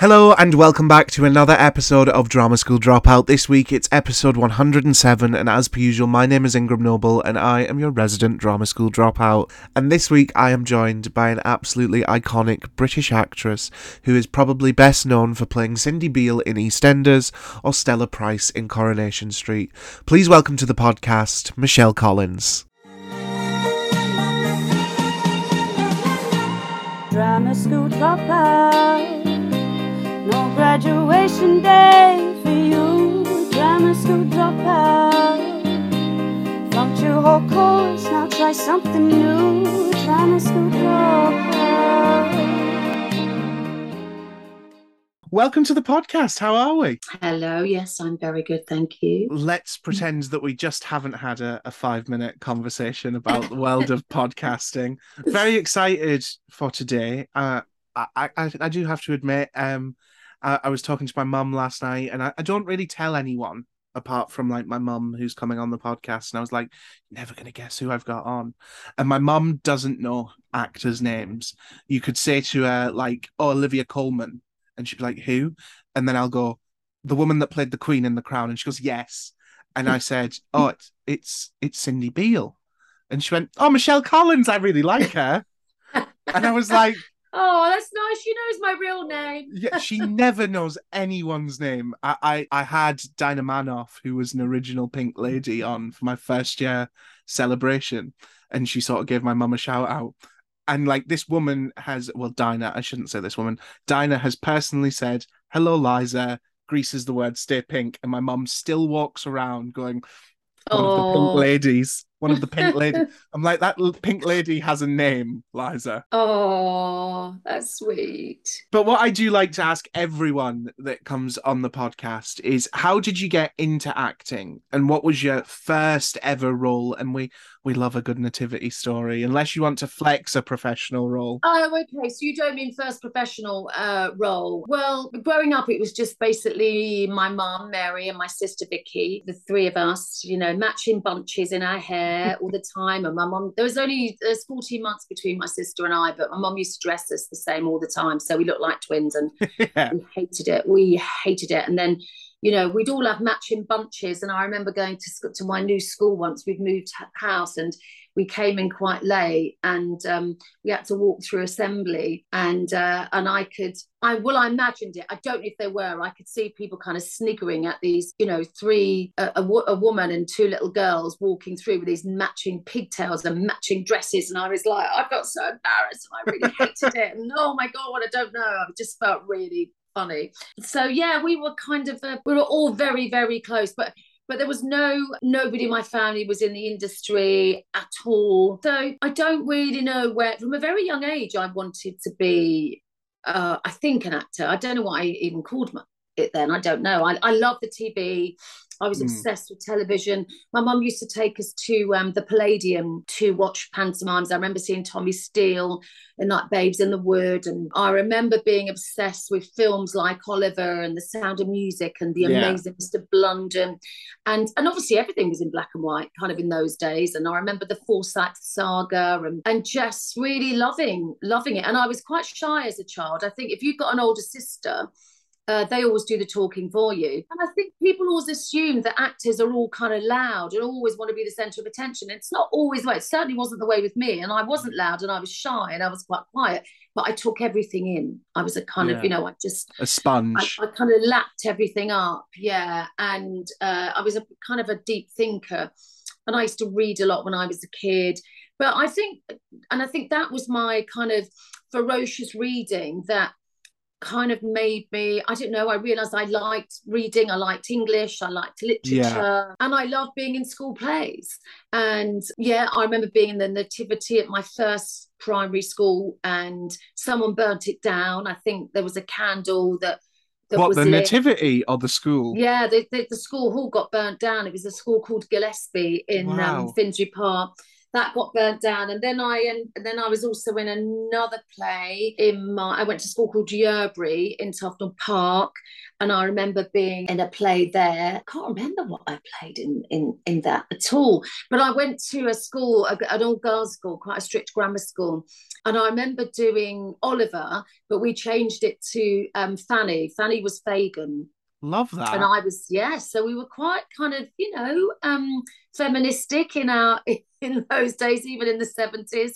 Hello and welcome back to another episode of Drama School Dropout. This week it's episode 107, and as per usual, my name is Ingram Noble and I am your resident Drama School Dropout. And this week I am joined by an absolutely iconic British actress who is probably best known for playing Cindy Beale in EastEnders or Stella Price in Coronation Street. Please welcome to the podcast Michelle Collins. Drama school dropout. No graduation day for you. Drama school dropout. Funked your whole course, now try something new. Drama school dropout. Welcome to the podcast. How are we? Hello, yes, I'm very good, thank you. Let's pretend that we just haven't had a, a five minute conversation about the world of podcasting. Very excited for today. Uh, I, I, I do have to admit, um, I, I was talking to my mum last night, and I, I don't really tell anyone apart from like my mum who's coming on the podcast and I was like never going to guess who I've got on. And my mum doesn't know actors names. You could say to her like oh Olivia Colman and she'd be like who? And then I'll go the woman that played the queen in the crown and she goes yes. And I said oh it's it's it's Cindy Beale. And she went oh Michelle Collins I really like her. And I was like Oh, that's nice. She knows my real name. yeah, she never knows anyone's name. I, I, I had Dinah Manoff, who was an original Pink Lady, on for my first year celebration, and she sort of gave my mum a shout out. And like this woman has, well, Dinah, I shouldn't say this woman. Dinah has personally said, "Hello, Liza." Grease is the word "stay pink," and my mum still walks around going, "One of the pink Oh. ladies." One of the pink lady. I'm like that. Pink lady has a name, Liza. Oh, that's sweet. But what I do like to ask everyone that comes on the podcast is how did you get into acting and what was your first ever role? And we we love a good nativity story, unless you want to flex a professional role. Oh, okay. So you don't mean first professional uh, role? Well, growing up, it was just basically my mum, Mary, and my sister Vicky, the three of us. You know, matching bunches in our hair all the time. And my mom, there was only there's 14 months between my sister and I, but my mom used to dress us the same all the time, so we looked like twins, and yeah. we hated it. We hated it. And then, you know, we'd all have matching bunches. And I remember going to to my new school once. We'd moved house and we came in quite late, and um, we had to walk through assembly. And uh, and I could, I well, I imagined it. I don't know if they were. I could see people kind of sniggering at these, you know, three a, a, a woman and two little girls walking through with these matching pigtails and matching dresses. And I was like, I felt so embarrassed. And I really hated it. And oh my god, I don't know. I just felt really funny. So yeah, we were kind of uh, we were all very very close, but but there was no nobody in my family was in the industry at all. So I don't really know where. From a very young age, I wanted to be. Uh, I think an actor. I don't know what I even called my, it then. I don't know. I, I love the TV. I was Mm. obsessed with television. My mum used to take us to um, the Palladium to watch pantomimes. I remember seeing Tommy Steele and like Babes in the Wood. And I remember being obsessed with films like Oliver and The Sound of Music and The Yeah. Amazing Mr. Blunden. And and obviously everything was in black and white, kind of in those days. And I remember the Forsyte saga and, and just really loving, loving it. And I was quite shy as a child. I think if you've got an older sister, uh, they always do the talking for you. And I think people always assume that actors are all kind of loud and always want to be the centre of attention. It's not always the way. It certainly wasn't the way with me. And I wasn't loud and I was shy and I was quite quiet, but I took everything in. I was a kind Yeah. of, you know, I just, a sponge. I kind of lapped everything up. Yeah. And uh, I was a kind of a deep thinker. And I used to read a lot when I was a kid. But I think, and I think that was my kind of ferocious reading that kind of made me i don't know i realized i liked reading i liked english i liked literature and i loved being in school plays and yeah i remember being in the nativity at my first primary school and someone burnt it down i think there was a candle that that what the lit. nativity or the school? Yeah, the, the, the school hall got burnt down. It was a school called Gillespie in Wow. um, Finsbury Park. That got burnt down. And then I and then I was also in another play in my I went to school called Yerbury in Tufnell Park. And I remember being in a play there. I can't remember what I played in in, in that at all. But I went to a school, an all girls school, quite a strict grammar school. And I remember doing Oliver, but we changed it to um, Fanny. Fanny was Fagin. Love that. And I was, yeah. So we were quite kind of, you know, um, feministic in our in those days, even in the 70s.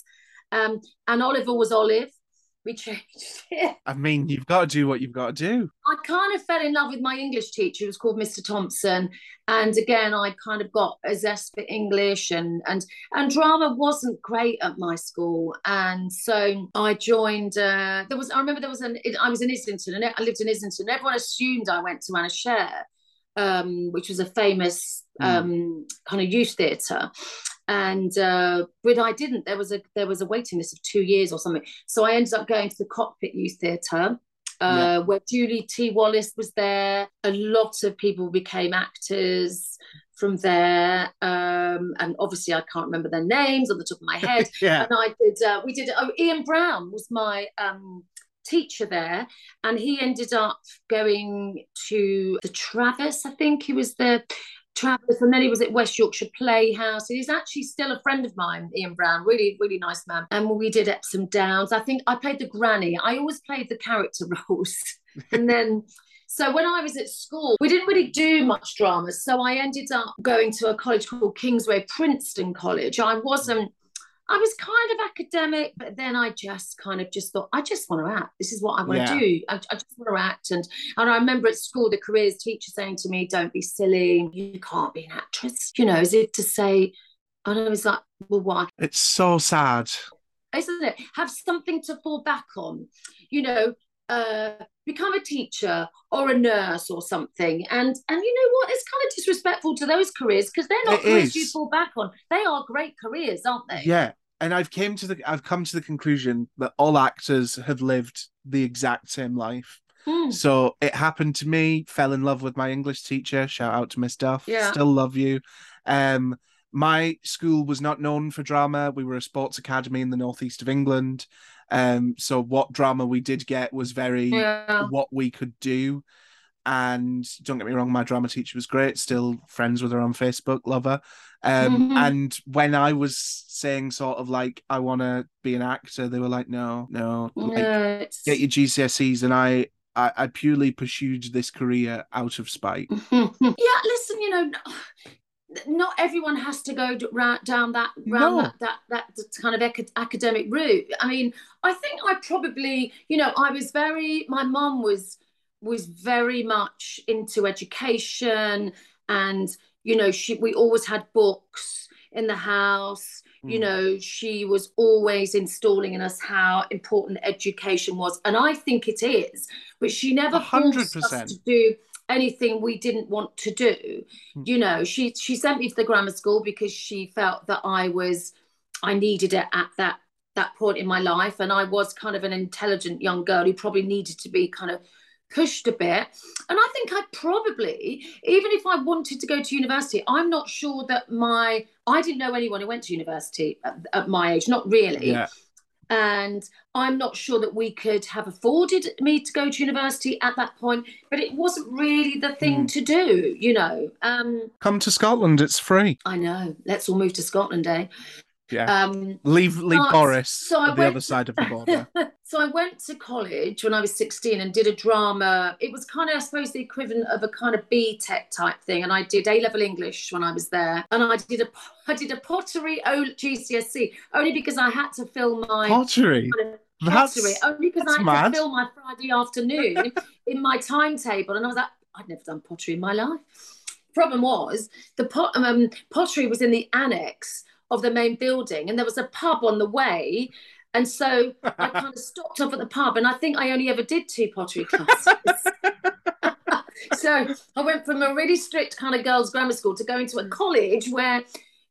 Um, and Oliver was Olive we changed it. I mean, you've got to do what you've got to do. I kind of fell in love with my English teacher, who was called Mr. Thompson. And again, I kind of got a zest for English and and and drama wasn't great at my school. And so I joined uh, there was I remember there was an I was in Islington and I lived in Islington. Everyone assumed I went to Anna Scher, um, which was a famous mm. um, kind of youth theatre and uh, but I didn't. There was a there was a waiting list of two years or something. So I ended up going to the Cockpit Youth Theatre. Uh, yeah. Where Julie T. Wallace was there, a lot of people became actors from there, um, and obviously I can't remember their names on the top of my head. yeah. And I did. Uh, we did. Oh, Ian Brown was my um, teacher there and he ended up going to the Traverse I think he was the Traverse, and then he was at West Yorkshire Playhouse. He's actually still a friend of mine, Ian Brown, really, really nice man. And we did Epsom Downs. I think I played the granny. I always played the character roles. and then so when I was at school, we didn't really do much drama. So I ended up going to a college called Kingsway Princeton College. I wasn't I was kind of academic, but then I just kind of just thought, I just want to act. This is what I want yeah. to do. I, I, just want to act. And and I remember at school the careers teacher saying to me, Don't be silly, you can't be an actress. You know, as if to say, and I was like, Well, why? It's so sad. Isn't it? Have something to fall back on. You know, uh, become a teacher or a nurse or something. And and you know what? It's kind of disrespectful to those careers because they're not it careers is. you fall back on. They are great careers, aren't they? Yeah. And I've came to the I've come to the conclusion that all actors have lived the exact same life. Hmm. So it happened to me, fell in love with my English teacher. Shout out to Miss Duff. Yeah. Still love you. Um my school was not known for drama. We were a sports academy in the northeast of England. Um, so what drama we did get was very yeah. what we could do. And don't get me wrong, my drama teacher was great. Still friends with her on Facebook, love her. Um, mm-hmm. And when I was saying sort of like I want to be an actor, they were like, no, no, like, get your GCSEs. And I, I, I purely pursued this career out of spite. yeah, listen, you know, not everyone has to go down that round no. that, that that kind of academic route. I mean, I think I probably, you know, I was very. My mum was was very much into education, and you know, she we always had books in the house. Mm. You hmm. know, she was always installing in us how important education was, and I think it is. But she never 100%. forced us to do anything we didn't want to do. Mm. You know, she she sent me to the grammar school because she felt that I was I needed it at that that point in my life and I was kind of an intelligent young girl who probably needed to be kind of pushed a bit. And I think I probably, even if I wanted to go to university, I'm not sure that my, I didn't know anyone who went to university at, at my age, not really. Yeah and I'm not sure that we could have afforded me to go to university at that point, but it wasn't really the thing mm. to do, you know. Um, Come to Scotland, it's free. I know. Let's all move to Scotland, eh? Yeah. Um, leave leave Boris so at the other side of the border. so I went to college when I was 16 and did a drama. It was kind of, I suppose, the equivalent of a kind of BTEC type thing. And I did A level English when I was there. And I did a I did a pottery o- GCSE only because I had to fill my pottery. Kind of pottery that's, only because I had mad. to fill my Friday afternoon in my timetable. And I was like, I'd never done pottery in my life. Problem was the pot, um, pottery was in the annex of the main building and there was a pub on the way and so I kind of stopped off at the pub and I think I only ever did two pottery classes. so I went from a really strict kind of girls' grammar school to going to a college where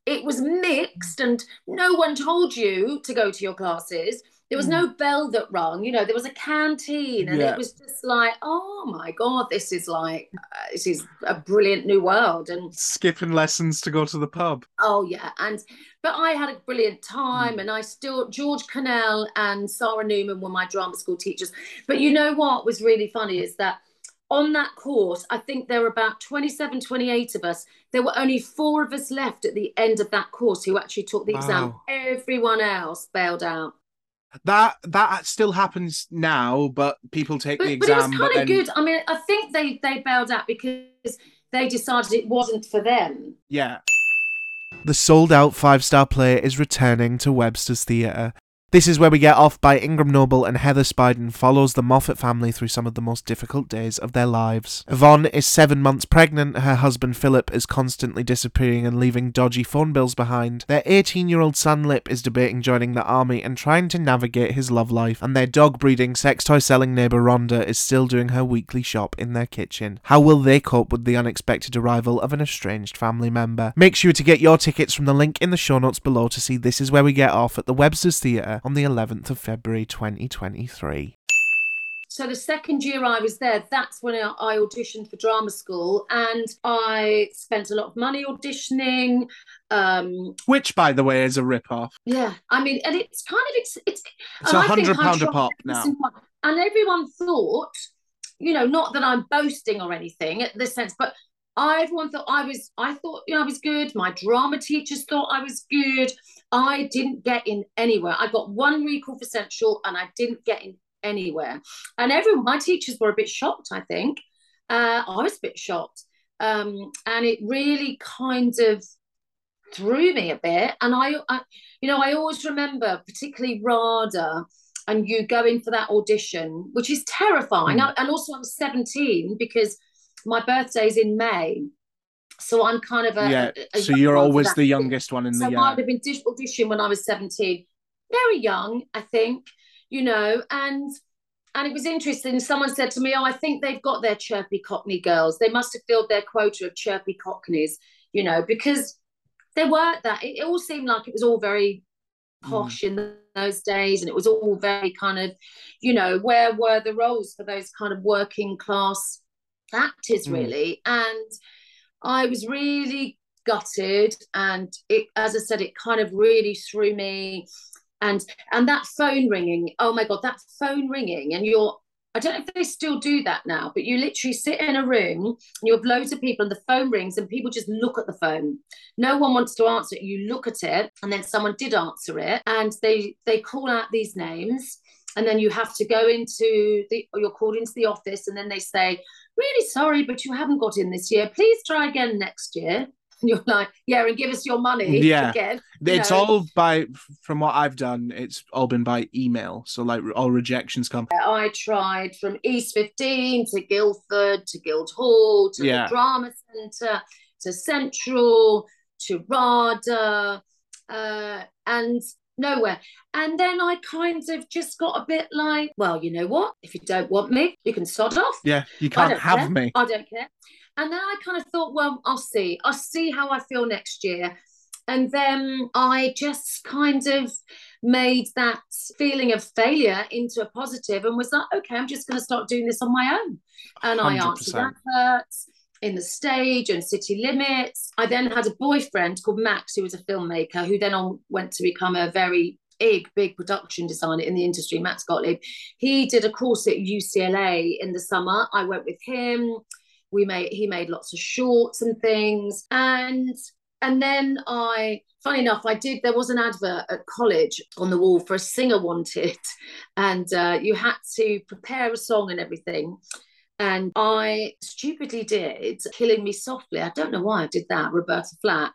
it was mixed and no one told you to go to your classes There was no bell that rung. You know, there was a canteen, and Yeah. it was just like, oh my god, this is like, uh, this is a brilliant new world. And Skipping lessons to go to the pub. Oh yeah, and but I had a brilliant Hmm. time, and I still George Cannell and Sarah Newman were my drama school teachers. But you know what was really funny is that on that course, I think there were about 27, 28 of us. There were only four of us left at the end of that course who actually took the exam. Everyone else bailed out. That that still happens now, but people take But, the but it was exam. kind of then, good. I mean, I think they they bailed out because they decided it wasn't for them. Yeah. The sold out five star play is returning to Webster's Theatre. This is where we get off by Ingram Noble and Heather Spiden follows the Moffat family through some of the most difficult days of their lives. Yvonne is seven months pregnant, her husband Philip is constantly disappearing and leaving dodgy phone bills behind. Their 18 year old son Lip is debating joining the army and trying to navigate his love life, and their dog breeding, sex toy selling neighbour Rhonda is still doing her weekly shop in their kitchen. How will they cope with the unexpected arrival of an estranged family member? Make sure to get your tickets from the link in the show notes below to see This Is Where We Get Off at the Webster's Theatre on the 11th of February 2023. So the second year I was there, that's when I I auditioned for drama school, and I spent a lot of money auditioning. Um, Which, by the way, is a rip off. yeah, I mean, and it's kind of it's it's. It's and a I think hundred pound pound a tried pop now. And everyone thought, you know, not that I'm boasting or anything at this sense, but everyone thought I was. I thought you know I was good. My drama teachers thought I was good. I didn't get in anywhere. I got one recall for Central, and I didn't get in anywhere. And everyone, my teachers were a bit shocked. I think uh, I was a bit shocked, um, and it really kind of threw me a bit. And I, I, you know, I always remember, particularly Rada, and you going for that audition, which is terrifying. Mm. And also, I'm 17 because my birthday's in May. So I'm kind of a. yeah, a- a so you're always the youngest one in So the I'd have been auditioning when I was 17, very young, I think, you know, and and it was interesting. Someone said to me, Oh, I think they've got their chirpy cockney girls. They must have filled their quota of chirpy cockneys, you know, because they weren't that. It, it all seemed like it was all very posh in those days and it was all very kind of, you know, where were the roles for those kind of working class actors, Mm. really? And I was really gutted and it as i said it kind of really threw me and and that phone ringing oh my god that phone ringing and you're i don't know if they still do that now but you literally sit in a room and you have loads of people and the phone rings and people just look at the phone. No one wants to answer it. You look at it and then someone did answer it and they they call out these names and then you have to go into the or you're called into the office and then they say really sorry but you haven't got in this year please try again next year and you're like yeah and give us your money Yeah. again It's know. all by, from what I've done, it's all been by email. So, like, all rejections come. I tried from East 15 to Guildford to Guildhall to Yeah. the Drama Centre to Central to RADA uh, and nowhere. And then I kind of just got a bit like, well, you know what? If you don't want me, you can sod off. Yeah, you can't have care. me. I don't care. And then I kind of thought, well, I'll see. I'll see how I feel next year. And then I just kind of made that feeling of failure into a positive and was like, okay, I'm just going to start doing this on my own. And I answered 100%. adverts in the stage and city limits. I then had a boyfriend called Max, who was a filmmaker, who then on, went to become a very big, big production designer in the industry, Max Gottlieb. He did a course at UCLA in the summer. I went with him. We made he made lots of shorts and things. And and then I, funny enough, I did. There was an advert at college on the wall for a singer wanted, and uh, you had to prepare a song and everything. And I stupidly did "Killing Me Softly." I don't know why I did that, Roberta Flack.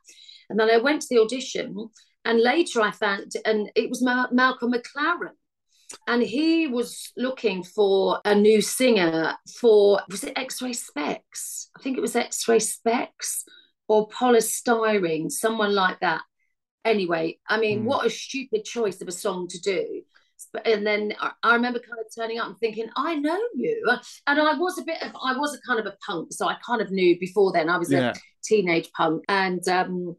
And then I went to the audition, and later I found, and it was Ma- Malcolm McLaren. And he was looking for a new singer for, was it X-Ray Spex? I think it was X-Ray Spex or Poly Styrene, someone like that. Anyway, I mean, Mm. what a stupid choice of a song to do. And then I- I remember kind of turning up and thinking, I know you. And I was a bit of, I was a kind of a punk. So I kind of knew before then I was Yeah. a teenage punk. And, um,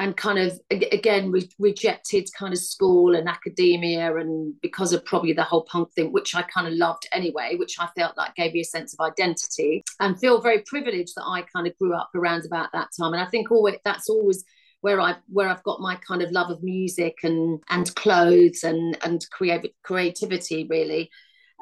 and kind of again re- rejected kind of school and academia and because of probably the whole punk thing which i kind of loved anyway which i felt like gave me a sense of identity and feel very privileged that i kind of grew up around about that time and i think always that's always where I where I've got my kind of love of music and and clothes and and creative creativity really.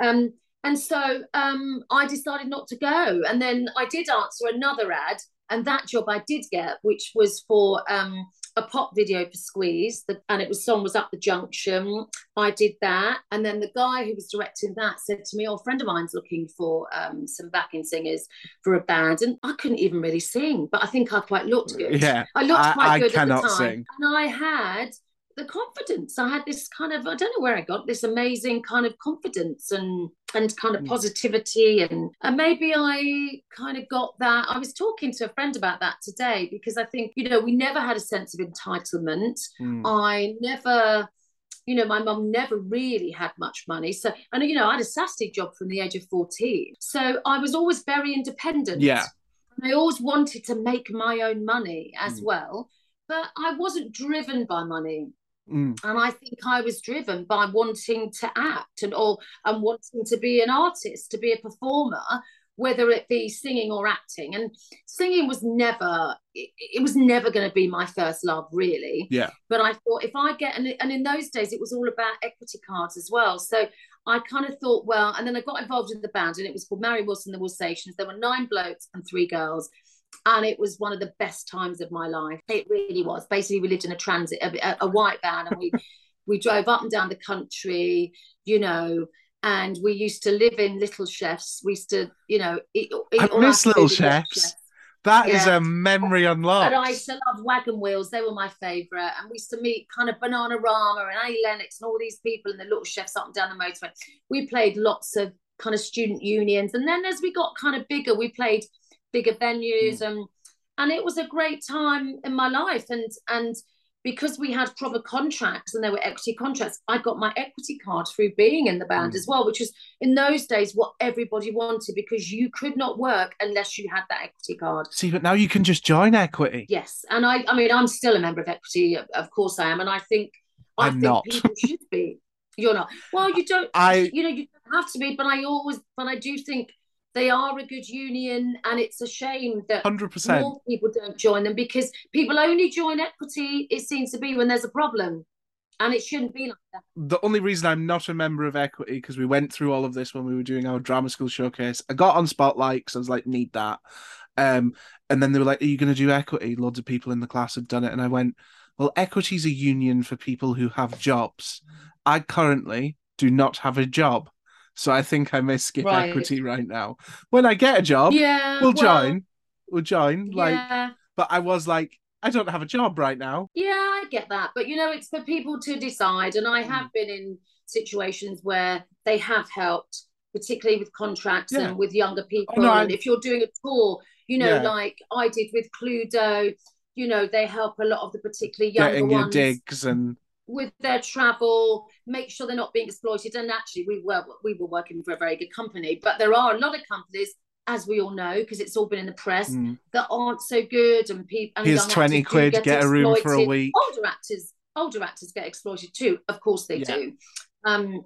Um, and so um, I decided not to go. And then I did answer another ad and that job I did get, which was for um, a pop video for Squeeze, the, and it was song was up the junction. I did that, and then the guy who was directing that said to me, "Oh, a friend of mine's looking for um, some backing singers for a band," and I couldn't even really sing, but I think I quite looked good. Yeah, I looked I- quite I good at the time, sing. and I had the confidence. I had this kind of I don't know where I got this amazing kind of confidence and and kind of Mm. positivity and and maybe I kind of got that. I was talking to a friend about that today because I think you know we never had a sense of entitlement. Mm. I never. You know, my mum never really had much money. So, and you know, I had a sassy job from the age of 14. So I was always very independent. Yeah. I always wanted to make my own money as Mm. well. But I wasn't driven by money Mm. and I think I was driven by wanting to act and or and wanting to be an artist, to be a performer, whether it be singing or acting. And singing was never it, it was never going to be my first love, really. Yeah. But I thought if I get and, and in those days it was all about equity cards as well. So I kind of thought, well, and then I got involved in the band, and it was called Mari Wilson the Wilsations. There were nine blokes and three girls and it was one of the best times of my life. It really was. Basically, we lived in a transit, a, a white van, and we we drove up and down the country, you know. And we used to live in Little Chefs. We used to, you know, eat, eat I miss Little Chefs. That is Yeah. a memory unlocked. And I used to love Wagon Wheels. They were my favourite. And we used to meet kind of Bananarama and Annie Lennox and all these people and the little chefs up and down the motorway. We played lots of kind of student unions. And then as we got kind of bigger, we played bigger venues and and it was a great time in my life. And and because we had proper contracts and there were equity contracts, I got my equity card through being in the band Mm. as well, which was in those days what everybody wanted because you could not work unless you had that equity card. See, but now you can just join equity. Yes, and I, I mean, I'm still a member of Equity, of course I am, and I think, I I'm think not. people should be. You're not. Well, you don't. I- you know, you don't have to be, but I always, but I do think they are a good union, and it's a shame that 100%. more people don't join them because people only join Equity. It seems to be when there's a problem, and it shouldn't be like that. the only reason I'm not a member of Equity because we went through all of this when we were doing our drama school showcase. I got on Spotlight because I was like, need that. Um, and then they were like, "Are you going to do Equity?" Loads of people in the class had done it, and I went, "Well, Equity's a union for people who have jobs. I currently do not have a job, so I think I may skip Right. Equity right now. When I get a job, Yeah, we'll well, join. We'll join. Like, yeah. but I was like, I don't have a job right now. Yeah, I get that. But you know, it's for people to decide. And I Mm. have been in situations where they have helped, particularly with contracts Yeah. Oh, and with younger people. no, I- and if you're doing a tour, you know, Yeah. like I did with Cluedo, you know, they help a lot of the particularly younger Getting your ones digs and with their travel, make sure they're not being exploited. And actually, we were we were working for a very good company, but there are a lot of companies, as we all know, because it's all been in the press, mm, that aren't so good and people here's 20 quid, get a room for a week. older actors older actors get exploited too of course they Yeah. do um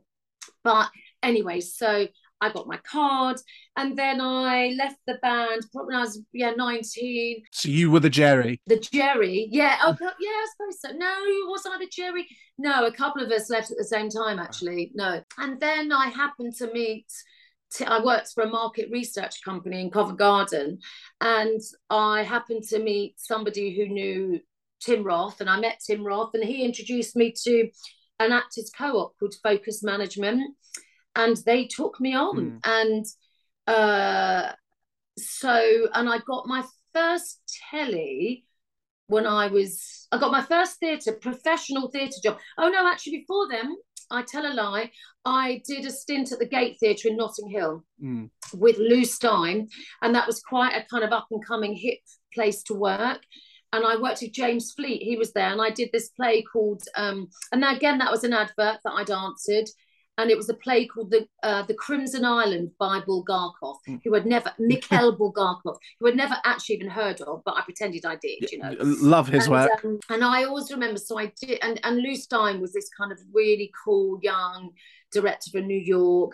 but anyway so I got my card and then I left the band probably when I was yeah 19 So you were the Jerry. the Jerry yeah. Oh yeah I suppose so. No was I the Jerry? No a couple of us left at the same time actually no. And then I happened to meet T- I worked for a market research company in Covent Garden, and I happened to meet somebody who knew Tim Roth, and I met Tim Roth, and he introduced me to an actors co-op called Focus Management, and they took me on, and uh, so and I got my first telly when I was I got my first theatre professional theatre job. Oh no, actually before then, I tell a lie. I did a stint at the Gate Theatre in Notting Hill Mm. with Lou Stein, and that was quite a kind of up and coming hip place to work. And I worked with James Fleet, he was there, and I did this play called, um, and again, that was an advert that I'd answered. And it was a play called the uh, the Crimson Island by Bulgakov, Mm. who had never Mikhail Bulgakov, who had never actually even heard of, but I pretended I did, you know. Love his and, work. um, and I always remember, so I did, and and Lou Stein was this kind of really cool young director from New York,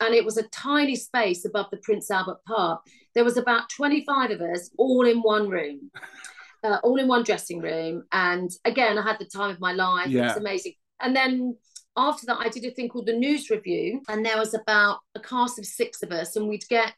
and it was a tiny space above the Prince Albert Park. There was about twenty five of us, all in one room, uh, all in one dressing room, and again, I had the time of my life. It was amazing. And then after that, I did a thing called the News Revue, and there was about a cast of six of us, and we'd get.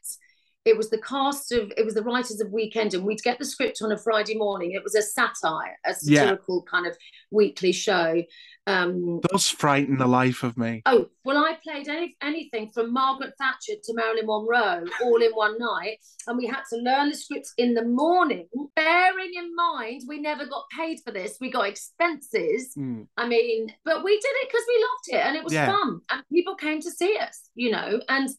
It was the cast of, it was the writers of Weekend, and we'd get the script on a Friday morning. It was a satire, a Yeah. satirical kind of weekly show. Um, Those frighten the life of me. oh, well, I played any, anything from Margaret Thatcher to Marilyn Monroe all in one night, and we had to learn the scripts in the morning. Bearing in mind, we never got paid for this, we got expenses. Mm. I mean, but we did it because we loved it and it was Yeah. fun and people came to see us, you know, and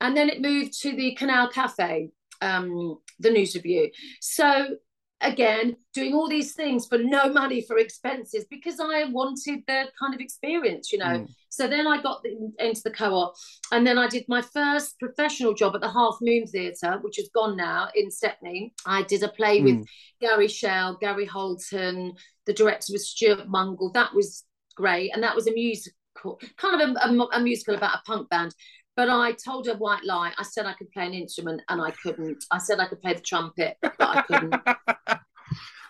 and then it moved to the Canal Cafe, um, the news revue. So again, doing all these things for no money for expenses because I wanted the kind of experience, you know. Mm. So then I got the, into the co-op, and then I did my first professional job at the Half Moon Theatre, which is gone now in Stepney. I did a play with Mm. Gary Shell, Gary Holton. The director was Stuart Mungle. That was great, and that was a musical, kind of a, a, a musical about a punk band. But I told a white lie. I said I could play an instrument, and I couldn't. I said I could play the trumpet, but I couldn't.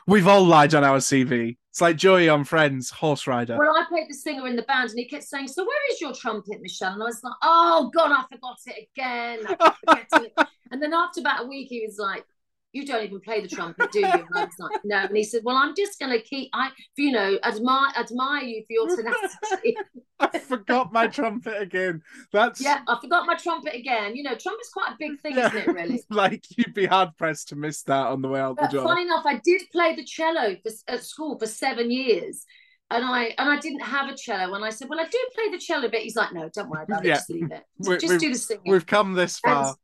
We've all lied on our CV. It's like Joey on Friends, horse rider. Well, I played the singer in the band, and he kept saying, "So where is your trumpet, Michelle?" And I was like, "Oh God, I forgot it again." I keep forgetting it. And then after about a week, he was like, "You don't even play the trumpet, do you?" And I was like, "No." And he said, "Well, I'm just going to keep, I, you know, admire admire you for your tenacity." I forgot my trumpet again. That's yeah, I forgot my trumpet again. You know, trumpet's quite a big thing, Yeah. isn't it? Really. like you'd be hard pressed to miss that on the way out the But door. funny enough, I did play the cello for, at school for seven years. And I and I didn't have a cello. And I said, Well, I do play the cello a bit. He's like, No, don't worry about it. Yeah. Just leave it. We- Just do the singing. We've come this far. And-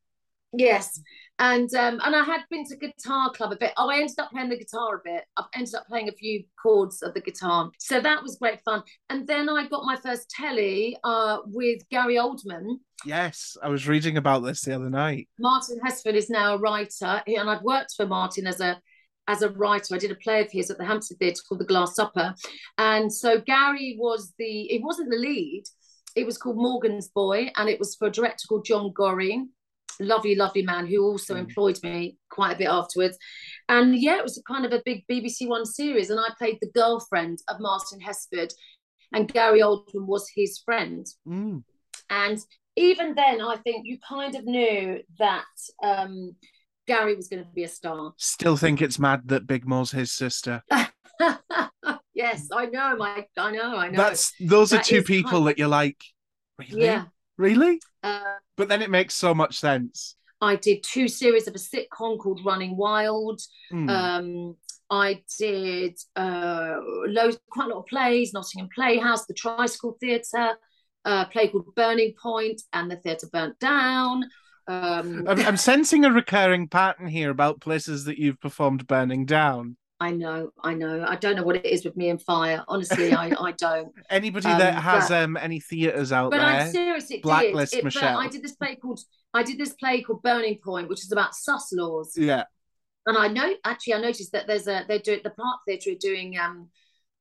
yes. And um, and I had been to guitar club a bit. Oh, I ended up playing the guitar a bit. I've ended up playing a few chords of the guitar. So that was great fun. And then I got my first telly uh, with Gary Oldman. Yes, I was reading about this the other night. Martyn Hesford is now a writer, and I've worked for Martyn as a as a writer. I did a play of his at the Hampstead Theatre called The Glass Supper, and so Gary was the. It wasn't the lead. It was called Morgan's Boy, and it was for a director called John Gorrie, lovely, lovely man who also Mm. employed me quite a bit afterwards. And yeah, it was kind of a big BBC One series, and I played the girlfriend of Martyn Hesford, and Gary Oldman was his friend. Mm. And even then, I think you kind of knew that um, Gary was going to be a star. Still think it's mad that Big Mo's his sister. yes, I know, Mike. I know, I know. That's those are two people kind- that you're like, really, yeah. Really. Uh, But then it makes so much sense. I did two series of a sitcom called Running Wild. Mm. Um, I did uh, loads, quite a lot of plays, Nottingham Playhouse, the Tricycle Theatre, a play called Burning Point, and the theatre burnt down. Um, I'm, I'm sensing a recurring pattern here about places that you've performed burning down. I know, I know. I don't know what it is with me and fire. Honestly, I, I don't. Anybody Um, that has but- um any theatres out But I'm there, serious. It Blacklist did. It, Michelle. I did this play called I did this play called Burning Point, which is about sus laws. yeah, And I know actually I noticed that there's a they're doing the Park Theatre are doing um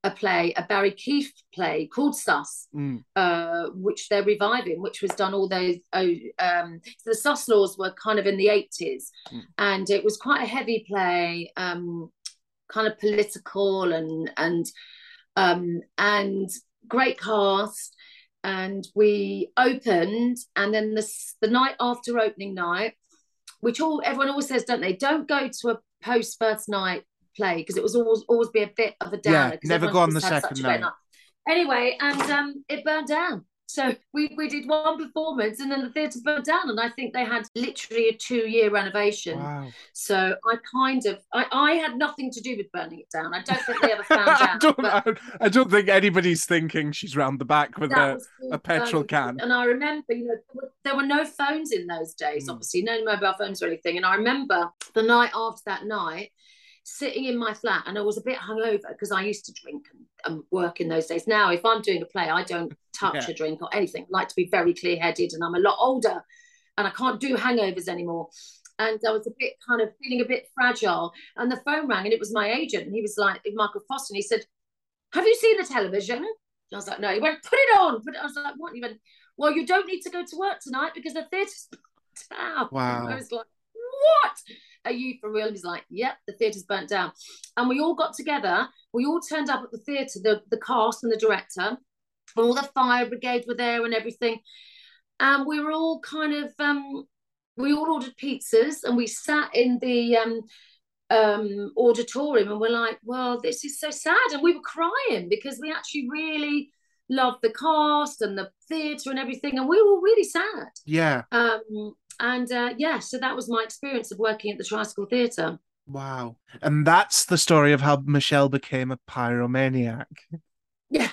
a play, a Barrie Keeffe play called Sus, Mm. uh, which they're reviving, which was done all those oh, um so the Sus laws were kind of in the 80s Mm. and it was quite a heavy play, um kind of political and and um and great cast. And we opened and then the the night after opening night which all everyone always says don't they? Don't go to a post first night play because it was always always be a bit of a Yeah, never go on the second great night. anyway and um it burned down so we, we did one performance and then the theatre burned down and I think they had literally a two year renovation wow. so I kind of I, I had nothing to do with burning it down I don't think they ever found out. I don't. but I, I don't think anybody's thinking she's round the back with a. a petrol can. And I remember, you know, there were, there were no phones in those days, Mm. obviously, no mobile phones or anything. And I remember the night after that night, sitting in my flat and I was a bit hungover because I used to drink and, and, work in those days. Now, if I'm doing a play, I don't touch yeah. a drink or anything. I like to be very clear headed and I'm a lot older and I can't do hangovers anymore. And I was a bit kind of feeling a bit fragile. And the phone rang and it was my agent. And he was like, Michael Foster. And he said, Have you seen the television? And I was like, No. He went, Put it on. But I was like, What? he went, Well, you don't need to go to work tonight because the theatre's down. Wow. I was like, What? Are you for real? He's like, Yep, the theatre's burnt down. And we all got together. We all turned up at the theatre, the, the cast and the director. All the fire brigade were there and everything. And we were all kind of um, we all ordered pizzas and we sat in the um, um, auditorium and we're like, well, this is so sad. And we were crying because we actually really loved the cast and the theatre and everything. And we were really sad. Yeah. Um, and uh, yeah, so that was my experience of working at the Tricycle Theatre. Wow. And that's the story of how Michelle became a pyromaniac. Yeah.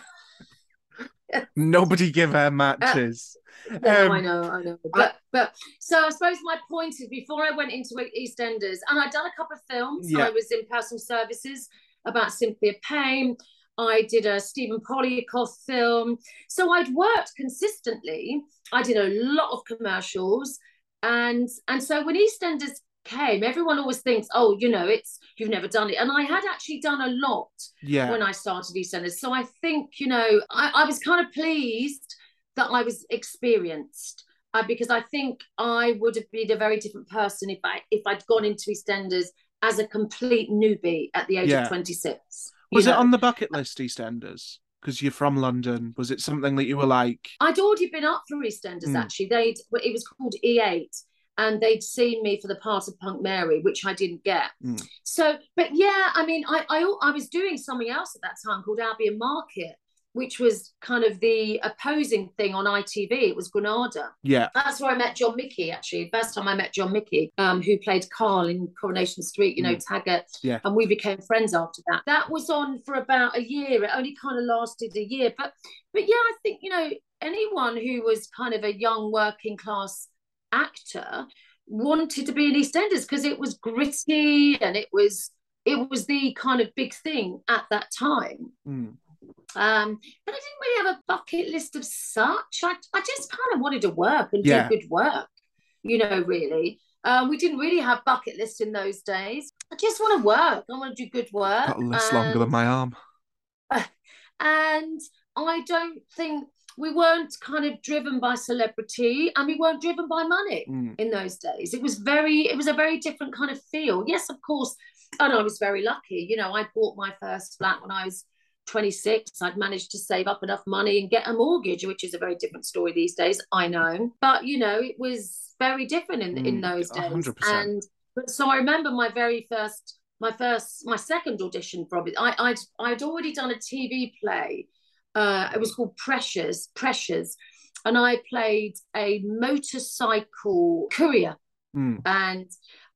Nobody give her matches. Yeah, um, I know, I know. But but so I suppose my point is before I went into EastEnders, and I'd done a couple of films. Yeah. I was in personal services about Cynthia Payne. I did a Stephen Poliakoff film. So I'd worked consistently. I did a lot of commercials. And and so when EastEnders came, everyone always thinks, oh, you know, it's you've never done it. And I had actually done a lot yeah. when I started EastEnders. So I think, you know, I, I was kind of pleased that I was experienced. Uh, because I think I would have been a very different person if I if I'd gone into EastEnders as a complete newbie at the age yeah. of 26. Was know? it on the bucket list, EastEnders? Because you're from London. Was it something that you were like? I'd already been up for EastEnders mm. actually. They'd it was called E8 and they'd seen me for the part of Punk Mary, which I didn't get. Mm. So, but yeah, I mean, I, I I was doing something else at that time called Albion Market, which was kind of the opposing thing on ITV. It was Granada. Yeah. That's where I met John Michie, actually. First time I met John Michie, um, who played Karl in Coronation Street, you know, mm. Taggart. Yeah. And we became friends after that. That was on for about a year. It only kind of lasted a year. But but yeah, I think, you know, anyone who was kind of a young working class actor wanted to be in EastEnders because it was gritty and it was it was the kind of big thing at that time. Mm. Um, but I didn't really have a bucket list of such. I, I just kind of wanted to work and yeah. do good work, you know, really. Um, we didn't really have bucket lists in those days. I just want to work. I want to do good work. Got a list longer than my arm. Uh, and I don't think we weren't kind of driven by celebrity and we weren't driven by money mm. in those days. It was very, it was a very different kind of feel. Yes, of course. And I was very lucky. You know, I bought my first flat when I was 26. I'd managed to save up enough money and get a mortgage, which is a very different story these days. I know. But, you know, it was very different in, mm, in those days. 100%. And but so I remember my very first, my first, my second audition probably. I, I'd, I'd already done a TV play uh, it was called Pressures, Pressures, and I played a motorcycle courier, mm. and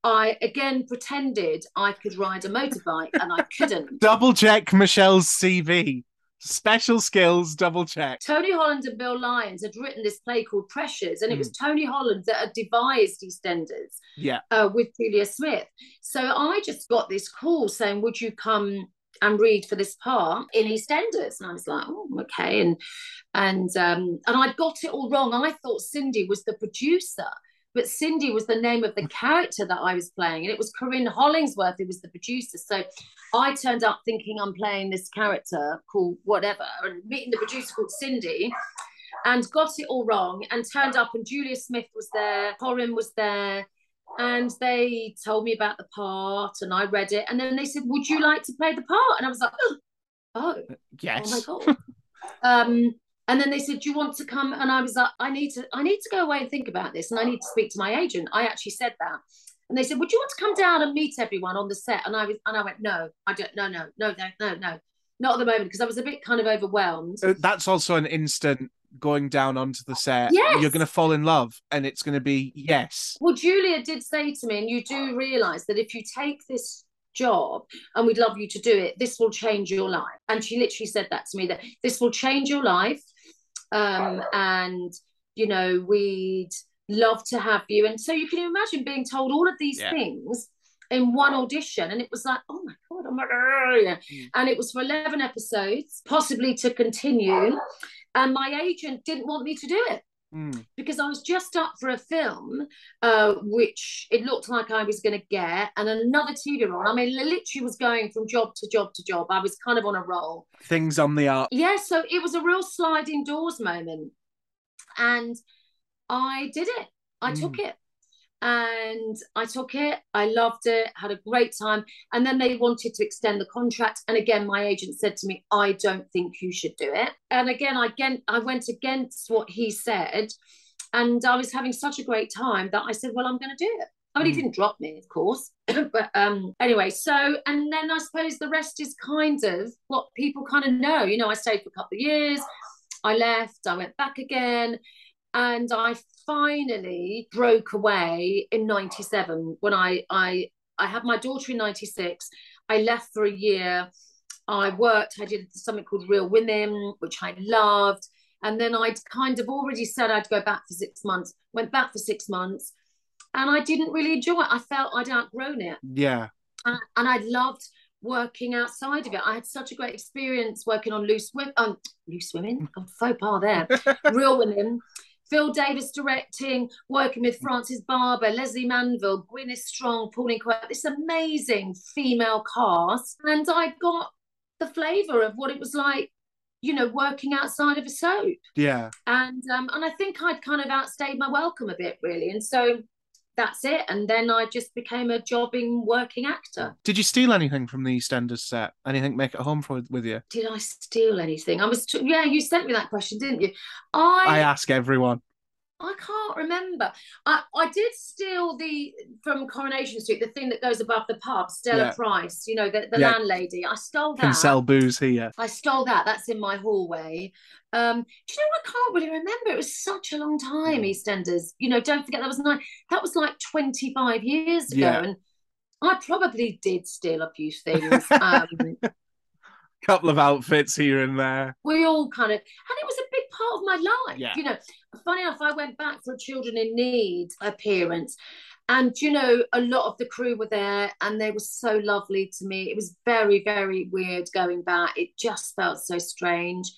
I again pretended I could ride a motorbike, and I couldn't. double check Michelle's CV. Special skills, double check. Tony Holland and Bill Lyons had written this play called Pressures, and it mm. was hmm. Tony Holland that had devised EastEnders yeah. Uh, with Julia Smith. So I just got this call saying, Would you come and read for this part in EastEnders. And I was like, oh, okay. And and um, and I got it all wrong. I thought Cindy was the producer, but Cindy was the name of the character that I was playing, and it was Corinne Hollingsworth who was the producer. So I turned up thinking I'm playing this character called whatever, and meeting the producer called Cindy. And got it all wrong, and turned up, and Julia Smith was there, Corinne was there, and they told me about the part and I read it and then they said would you like to play the part and I was like oh, oh yes oh my god um and then they said do you want to come and I was like I need to I need to go away and think about this and I need to speak to my agent I actually said that and they said would you want to come down and meet everyone on the set and I was and I went no I don't no no no no no no not at the moment because I was a bit kind of overwhelmed that's also an instant going down onto the set, yes. you're going to fall in love, and it's going to be yes. Well, Julia did say to me, and you do realize that if you take this job and we'd love you to do it, this will change your life. And she literally said that to me that this will change your life. Um, and you know, we'd love to have you. And so you can imagine being told all of these yeah. things in one audition, and it was like, oh my god, oh my god. Mm. and it was for eleven episodes, possibly to continue, and my agent didn't want me to do it Mm. because I was just up for a film, uh, which it looked like I was going to get, and another TV role. I mean, literally was going from job to job to job. I was kind of on a roll. Things on the up. Yeah, so it was a real sliding doors moment. And I did it. I took it. And I took it. I loved it, had a great time. And then they wanted to extend the contract. And again, my agent said to me, I don't think you should do it. And again, I, again, I went against what he said. And I was having such a great time that I said, Well, I'm going to do it. I mean, he Mm. didn't drop me, of course. but um, anyway, so, and then I suppose the rest is kind of what people kind of know. You know, I stayed for a couple of years, I left, I went back again, and I finally broke away in 97 when I, I, I had my daughter in 96. I left for a year. I worked, I did something called Real Women, which I loved. And then I'd kind of already said I'd go back for six months, went back for six months, and I didn't really enjoy it. I felt I'd outgrown it. Yeah. And, and I loved working outside of it. I had such a great experience working on Loose Women, um, Loose Women, God, faux pas there, Real Women. Phil Davis directing, working with Frances Barber, Lesley Manville, Gwyneth Strong, Pauline Quirk, this amazing female cast. And I got the flavour of what it was like, you know, working outside of a soap. Yeah. And um, and I think I'd kind of outstayed my welcome a bit, really. And so that's it. And then I just became a jobbing working actor. Did you steal anything from the EastEnders set? Anything make it home for with you? Did I steal anything? I was, t- yeah, you sent me that question, didn't you? I I ask everyone. I can't remember. I, I did steal the from Coronation Street, the thing that goes above the pub, Stella Yeah. Price, you know, the, the Yeah. landlady. I stole that. Can sell booze here. I stole that. That's in my hallway. Um, do you know I can't really remember? It was such a long time, EastEnders. You know, don't forget that was nine. That was like 25 years ago. Yeah. And I probably did steal a few things. Um, Couple of outfits here and there. we all kind of, and it was a big part of my life. Yeah. You know, funny enough, I went back for a Children in Need appearance. And you know, a lot of the crew were there and they were so lovely to me. It was very, very weird going back. It just felt so strange,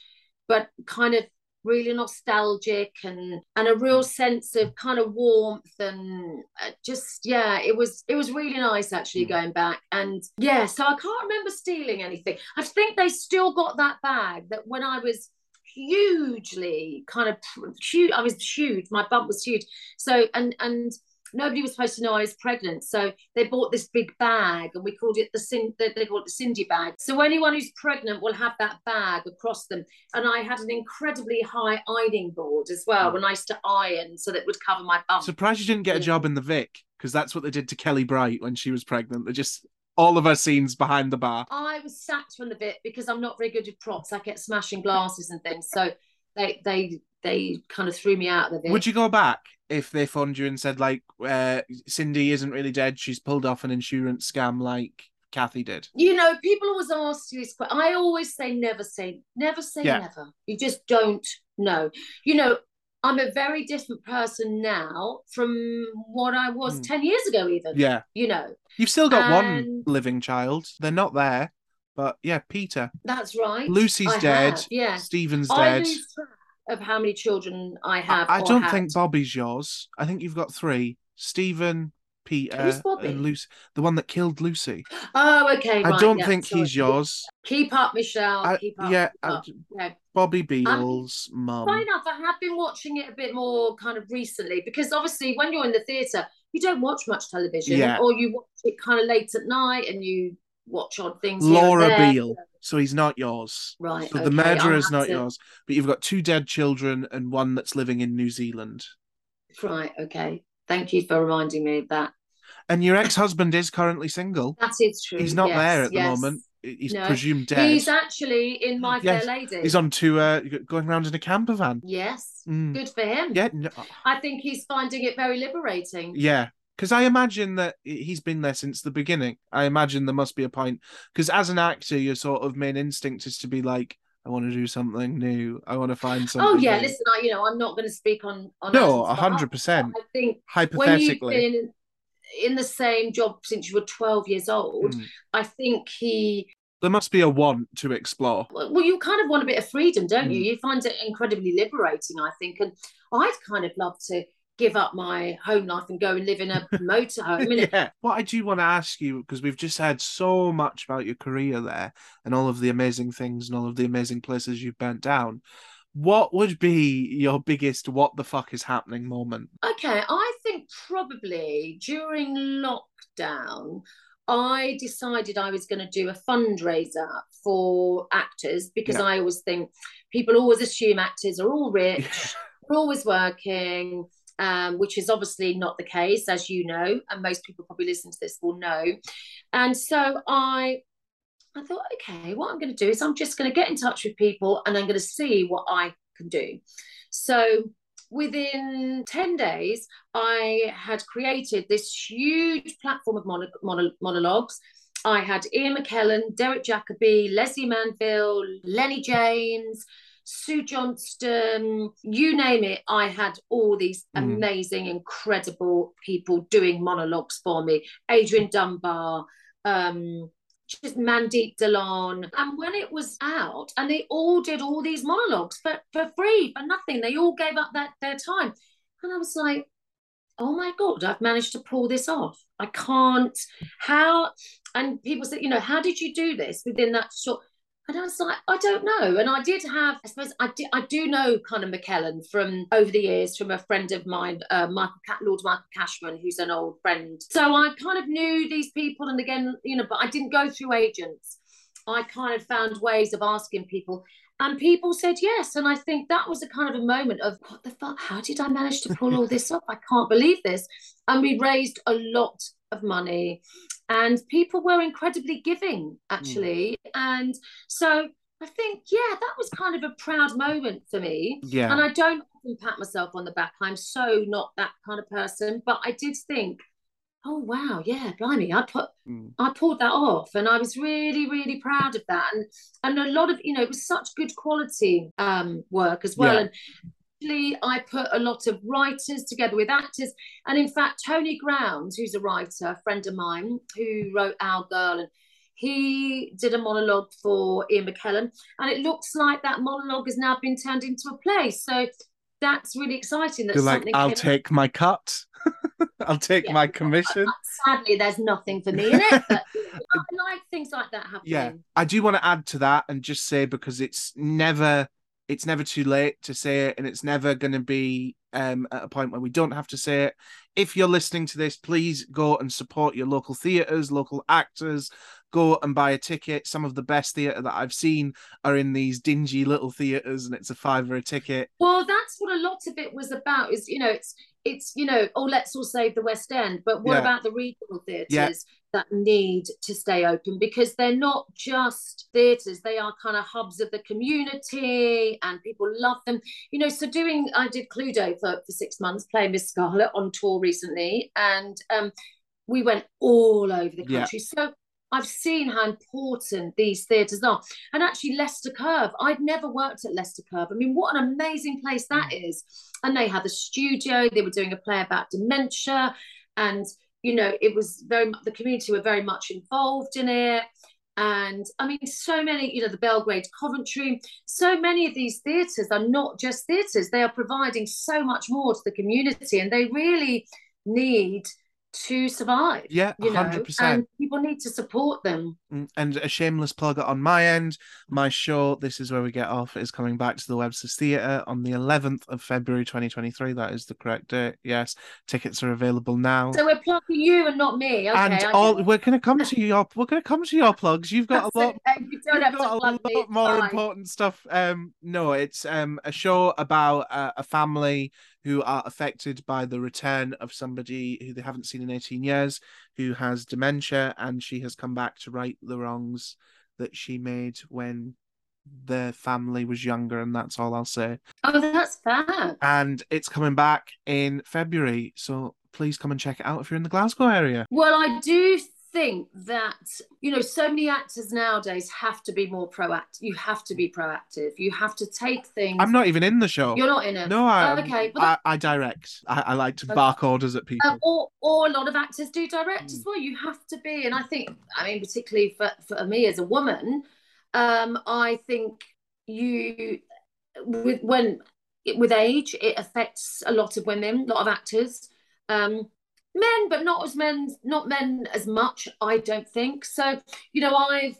but kind of really nostalgic and and a real sense of kind of warmth and uh, just yeah it was it was really nice actually Mm. going back. And yeah so i can't remember stealing anything. I think they still got that bag that when i was hugely kind of huge i was huge my bump was huge. So and and nobody was supposed to know I was pregnant. So they bought this big bag and we called it the Cin- they called it the Cindy bag. So anyone who's pregnant will have that bag across them. And I had an incredibly high ironing board as well when I used to iron so that it would cover my bump. Surprised you didn't get a job in the Vic because that's what they did to Kellie Bright when she was pregnant. They just all of her scenes behind the bar. I was sacked from the bit because I'm not very good with props. I kept smashing glasses and things. So they they they kind of threw me out of the. Would you go back if they phoned you and said like uh, Cindy isn't really dead? She's pulled off an insurance scam like Kathy did. you know, people always ask you this question. I always say never say never say Yeah. never. You just don't know. You know, I'm a very different person now from what I was Mm. 10 years ago, even. Yeah, You know, you've still got one living child. They're not there, but yeah, Peter. that's right. Lucy's I dead. have, yeah. Stephen's I dead. lose track of how many children I I, have. I or don't had. think Bobby's yours. I think you've got three: Stephen, Peter, Who's Bobby? and Lucy. The one that killed Lucy. Oh, okay. I right, don't yeah, think he's yours. Keep up, Michelle. I- keep up. yeah, keep I- up. yeah. Bobby um, Beale's mum. Funny enough, I have been watching it a bit more kind of recently because obviously when you're in the theatre, you don't watch much television, Yeah. or you watch it kind of late at night and you watch odd things. Laura. Beale. So he's not yours. Right. So okay, the murderer is not to- yours, but you've got two dead children and one that's living in New Zealand. Right. Okay. Thank you for reminding me of that. And your ex-husband is currently single. That is true. He's not yes, there at the yes. moment. He's No. presumed dead. He's actually in My Yes, Fair Lady. He's on tour, going around in a camper van. Yes. Mm. Good for him. Yeah, no, I think he's finding it very liberating. yeah. Because I imagine that he's been there since the beginning. I imagine there must be a point. Because as an actor, your sort of main instinct is to be like, I want to do something new. I want to find something. Oh yeah, new." listen, I, you know, I'm not going to speak on on No, a hundred percent. I think when you've Hypothetically, been in the same job since you were 12 years old, Mm. I think he There must be a want to explore. well, you kind of want a bit of freedom, don't you? Mm. You find it incredibly liberating, I think. And I'd kind of love to give up my home life and go and live in a motorhome. yeah. What I do want to ask you, because we've just heard so much about your career there and all of the amazing things and all of the amazing places you've burnt down. What would be your biggest what the fuck is happening moment? Okay, I think probably during lockdown, I decided I was going to do a fundraiser for actors because Yeah. I always think people always assume actors are all rich, are always working, um, which is obviously not the case, as you know, and most people probably listen to this will know. And so I I thought, okay, what I'm going to do is I'm just going to get in touch with people and I'm going to see what I can do. So within 10 days, I had created this huge platform of mono- mono- monologues. I had Ian McKellen, Derek Jacobi, Lesley Manville, Lenny James, Sue Johnston, you name it. I had all these Mm. amazing, incredible people doing monologues for me. Adrian Dunbar, um, just Mandeep Dhillon. And when it was out, and they all did all these monologues for, for free, for nothing. They all gave up that their time. And I was like, oh my God, I've managed to pull this off. I can't. How? And people said, you know, how did you do this within that short? And I was like, I don't know. And I did have, I suppose, I, did, I do know Conor McKellen from over the years from a friend of mine, uh, Michael Lord Michael Cashman, who's an old friend. So I kind of knew these people, and again, you know, but I didn't go through agents. I kind of found ways of asking people, and people said yes. And I think that was a kind of a moment of what the fuck? How did I manage to pull all this up? I can't believe this. And we raised a lot of money and people were incredibly giving actually. And so i think yeah that was kind of a proud moment for me. Yeah. and i don't often pat myself on the back. I'm so not that kind of person. But i did think oh wow yeah blimey i put Mm. i pulled that off. And i was really really proud of that. And and a lot of you know it was such good quality um work as well. Yeah. and I put a lot of writers together with actors. And in fact, Tony Grounds, who's a writer, a friend of mine, who wrote Our Girl, and he did a monologue for Ian McKellen. And it looks like that monologue has now been turned into a play. So that's really exciting. That You're like, I'll take my cut. I'll take Yeah. my commission. Sadly, there's nothing for me in it. But I like things like that happening. Yeah. I do want to add to that and just say because it's never it's never too late to say it and it's never going to be um, at a point where we don't have to say it. If you're listening to this, please go and support your local theatres, local actors. Go and buy a ticket. Some of the best theatre that I've seen are in these dingy little theatres, and it's a fiver a ticket. Well, that's what a lot of it was about. Is you know, it's it's you know, oh, let's all save the West End, but what Yeah. about the regional theatres Yeah. that need to stay open because they're not just theatres; they are kind of hubs of the community, and people love them. You know, so doing, I did Cluedo for for six months, playing Miss Scarlet on tour recently, and um, we went all over the Yeah. country. So. I've seen how important these theatres are. And actually, Leicester Curve, I'd never worked at Leicester Curve. I mean, what an amazing place that mm. is. And they had a studio, they were doing a play about dementia. And, you know, it was very much, the community were very much involved in it. And I mean, so many, you know, the Belgrade Coventry, so many of these theatres are not just theatres, they are providing so much more to the community and they really need to survive. Yeah, You know, 100%. and people need to support them. Mm, And a shameless plug on my end. My show, This Is Where We Get Off, is coming back to the Webster's Theatre on the 11th of February 2023. That is the correct date. Yes, tickets are available now. So we're plugging you and not me. Okay, and all we're gonna come to your we're gonna come to your plugs. You've got a lot okay. You have to got a plug me, lot more fine. important stuff. Um, no, it's um a show about uh, a family who are affected by the return of somebody who they haven't seen in 18 years, who has dementia, and she has come back to right the wrongs that she made when the family was younger, and that's all I'll say. Oh, that's fab. And it's coming back in February, so please come and check it out if you're in the Glasgow area. Well, I do think that you know so many actors nowadays have to be more proactive. You have to be proactive. You have to take things. I'm not even in the show. You're not in it. No, I, Oh, okay. Well, I, I direct. I, I like to bark orders at people. Um, or, or a lot of actors do direct Mm. as well. You have to be, and I think, I mean, particularly for, for me as a woman, um, I think you, with when with age, it affects a lot of women, a lot of actors, um, men, but not as men, not men as much. I don't think so. You know, I've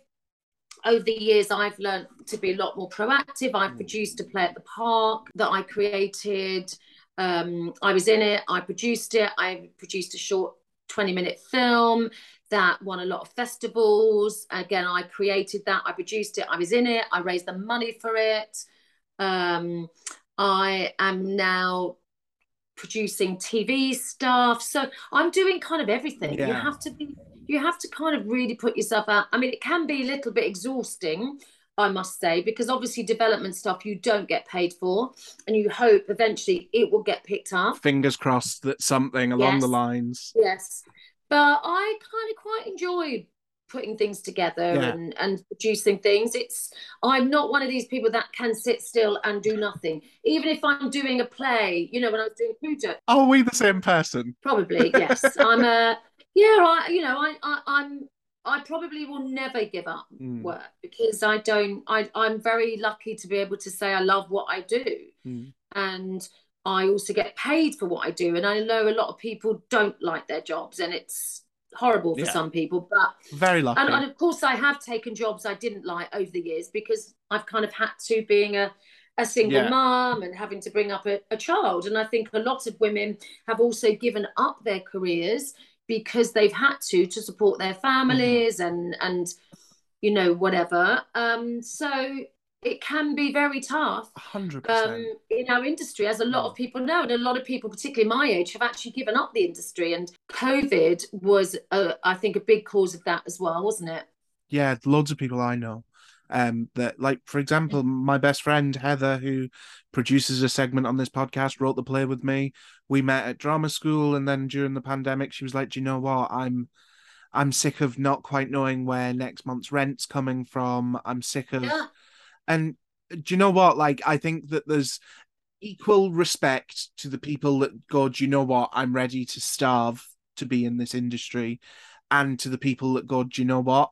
over the years I've learned to be a lot more proactive. I've produced a play at the park that I created. Um, I was in it. I produced it. I produced a short 20 minute film that won a lot of festivals. Again, I created that. I produced it. I was in it. I raised the money for it. Um, I am now producing TV stuff. So I'm doing kind of everything. You have to be, you have to kind of really put yourself out. I mean, it can be a little bit exhausting, I must say, because obviously development stuff you don't get paid for, and you hope eventually it will get picked up. Fingers crossed that something along the lines. Yes, but I kind of quite enjoy putting things together Yeah. and and producing things. It's I'm not one of these people that can sit still and do nothing. Even if I'm doing a play, you know, when I was doing Pluto, Are we the same person? probably yes. I'm a yeah. I you know I, I I'm I probably will never give up Mm. work because I don't. I I'm very lucky to be able to say I love what I do Mm. and I also get paid for what I do. And I know a lot of people don't like their jobs, and it's horrible for Yeah. some people. But Very lucky. and, and of course, I have taken jobs I didn't like over the years because I've kind of had to being a a single Yeah. mom and having to bring up a, a child. And I think a lot of women have also given up their careers because they've had to to support their families and and you know whatever. Um, so it can be very tough hundred percent. um, in our industry, as a lot of people know, and a lot of people, particularly my age, have actually given up the industry. And COVID was, uh, I think, a big cause of that as well, wasn't it? Yeah, loads of people I know. Um, that like for example, my best friend Heather, who produces a segment on this podcast, wrote the play with me. We met at drama school, and then during the pandemic, she was like, "Do you know what? I'm, I'm sick of not quite knowing where next month's rent's coming from. I'm sick of." Yeah. And do you know what? Like, I think that there's equal respect to the people that go, do you know what? I'm ready to starve to be in this industry, and to the people that go, do you know what?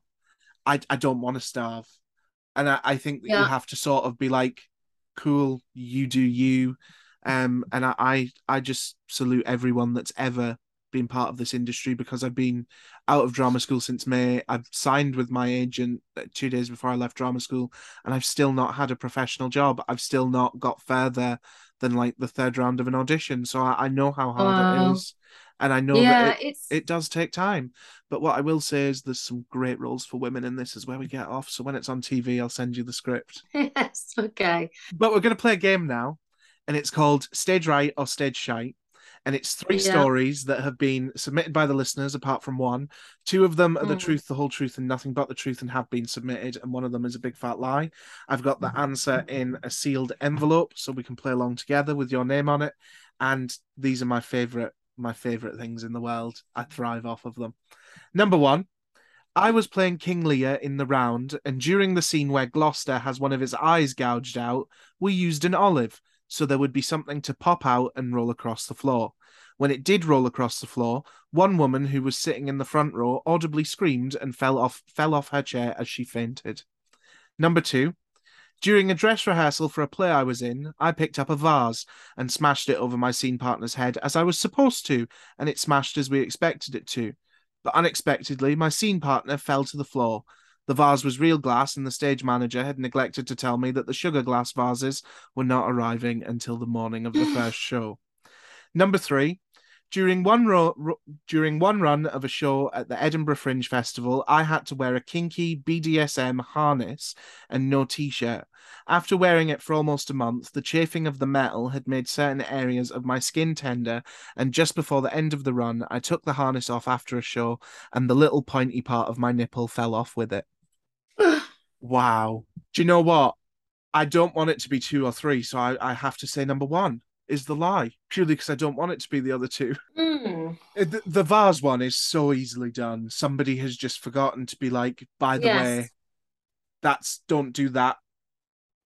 I, I don't want to starve. And I, I think that you have to sort of be like, cool, you do you. Um, and I, I, I just salute everyone that's ever been part of this industry because I've been out of drama school since May. I've signed with my agent uh, two days before I left drama school, and I've still not had a professional job. I've still not got further than like the third round of an audition. So I, I know how hard Wow. it is, and I know yeah, that it, it's it does take time. But what I will say is there's some great roles for women in this is where we get off. So when it's on TV, I'll send you the script. yes, okay. But we're going to play a game now, and it's called Stage Right or Stage Shite. And it's three Yeah. stories that have been submitted by the listeners, apart from one. Two of them are the Mm. truth, the whole truth, and nothing but the truth, and have been submitted. And one of them is a big fat lie. I've got the answer in a sealed envelope, so we can play along together with your name on it. And these are my favorite, my favorite things in the world. I thrive off of them. Number one, I was playing King Lear in the round, and during the scene where Gloucester has one of his eyes gouged out, we used an olive, so there would be something to pop out and roll across the floor. When it did roll across the floor, one woman who was sitting in the front row audibly screamed and fell off fell off her chair as she fainted. Number two, during a dress rehearsal for a play I was in, I picked up a vase and smashed it over my scene partner's head as I was supposed to, and it smashed as we expected it to. But unexpectedly, my scene partner fell to the floor. The vase was real glass, and the stage manager had neglected to tell me that the sugar glass vases were not arriving until the morning of the first show. Number three, during one ro- ro- during one run of a show at the Edinburgh Fringe Festival, I had to wear a kinky BDSM harness and no t-shirt. After wearing it for almost a month, the chafing of the metal had made certain areas of my skin tender, and just before the end of the run, I took the harness off after a show, and the little pointy part of my nipple fell off with it. Wow. Do you know what? I don't want it to be two or three, so I, I have to say number one. is the lie, purely because I don't want it to be the other two. Mm. Uh, The, the vase one is so easily done. Somebody has just forgotten to be like, by the Yes. way, that's don't do that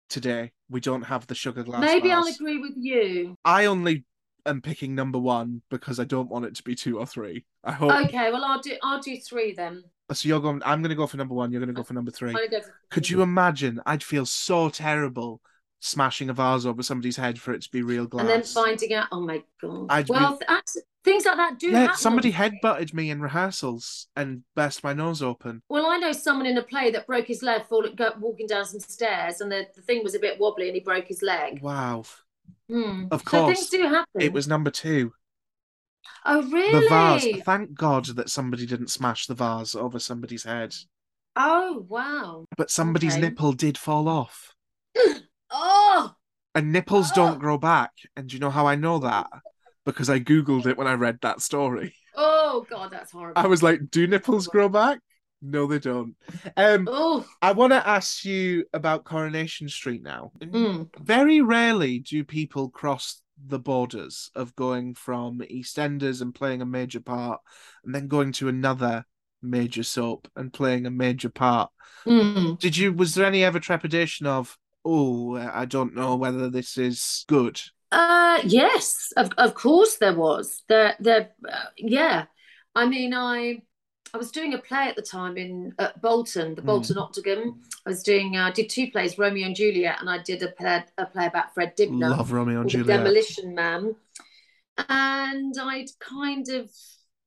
today. We don't have the sugar glass. Maybe I'll agree with you. I only am picking number one because I don't want it to be two or three. I hope. Okay, well I'll do I'll do three then. So you're going. I'm going to go for number one. You're going to go for number 3 I'm gonna go for Could you imagine? I'd feel so terrible smashing a vase over somebody's head for it to be real glass. and then finding out? Oh my god! I'd be- well, that's, things like that do yeah, happen. somebody headbutted me in rehearsals and burst my nose open. Well, I know someone in a play that broke his leg fall, go, walking down some stairs, and the, the thing was a bit wobbly, and he broke his leg. Wow. Hmm. Of So course. things do happen. It was number two. Oh really? The vase. Thank God that somebody didn't smash the vase over somebody's head. Oh wow! But somebody's Okay. nipple did fall off. Oh And nipples Oh. don't grow back. And do you know how I know that? Because I Googled it when I read that story. oh god, that's horrible. I was like, do nipples grow back? No, they don't. Um, oh. I want to ask you about Coronation Street now. Mm. Very rarely do people cross the borders of going from EastEnders and playing a major part and then going to another major soap and playing a major part. Mm. Did you, was there any ever trepidation of, oh, I don't know whether this is good? Uh, yes, of of course there was. There, there, uh, yeah. I mean, I I was doing a play at the time in at Bolton, the Mm. Bolton Octagon. I was doing, uh, I did two plays, Romeo and Juliet, and I did a play, a play about Fred Dibnah, Love Romeo and Juliet. Demolition Man. And I'd kind of,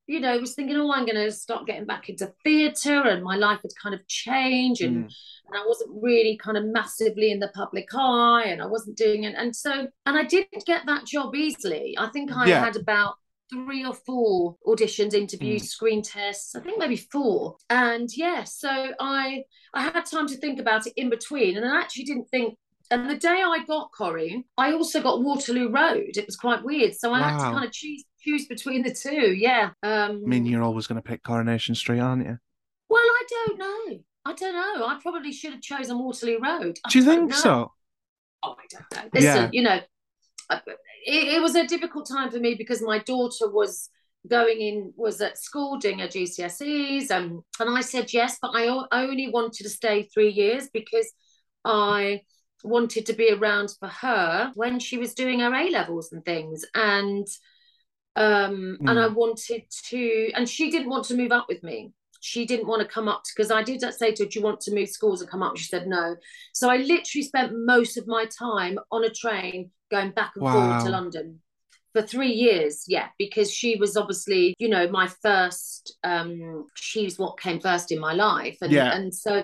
you know, was thinking, oh, I'm going to start getting back into theatre, and my life had kind of changed, and Mm. and I wasn't really kind of massively in the public eye, and I wasn't doing it. And so, and I didn't get that job easily. I think I Yeah. had about three or four auditions, interviews, screen tests. I think maybe four. And yeah, so I I had time to think about it in between, and I actually didn't think. And the day I got corinne I also got Waterloo Road. It was quite weird, so I had to kind of choose choose between the two. Yeah. Um, I mean, you're always going to pick Coronation Street, aren't you? well, I don't know. I don't know. I probably should have chosen Waterloo Road. I Do you think know. so? Oh, I don't know. Listen, Yeah. you know, Uh, it, it was a difficult time for me because my daughter was going in, was at school doing her GCSEs, and um, and I said yes, but I o- only wanted to stay three years because I wanted to be around for her when she was doing her A levels and things, and um, and I hmm. wanted to, and she didn't want to move up with me. She didn't want to come up because I did say to her, "Do you want to move schools and come up?" She said no. So I literally spent most of my time on a train going back and Wow. to London for three years. Yeah, because she was obviously, you know, my first. Um, she was what came first in my life, and Yeah. and so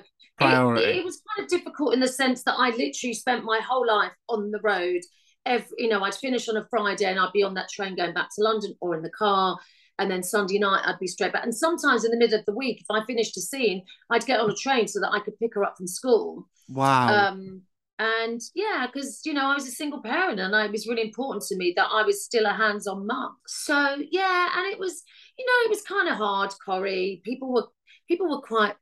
it, it was kind of difficult in the sense that I literally spent my whole life on the road. Every, you know, I'd finish on a Friday and I'd be on that train going back to London or in the car. And then Sunday night, I'd be straight back. And sometimes in the middle of the week, if I finished a scene, I'd get on a train so that I could pick her up from school. Wow. Um, and yeah, because you know, I was a single parent, and it was really important to me that I was still a hands-on mum. So yeah, and it was, you know, it was kind of hard, Corrie. People were people were quite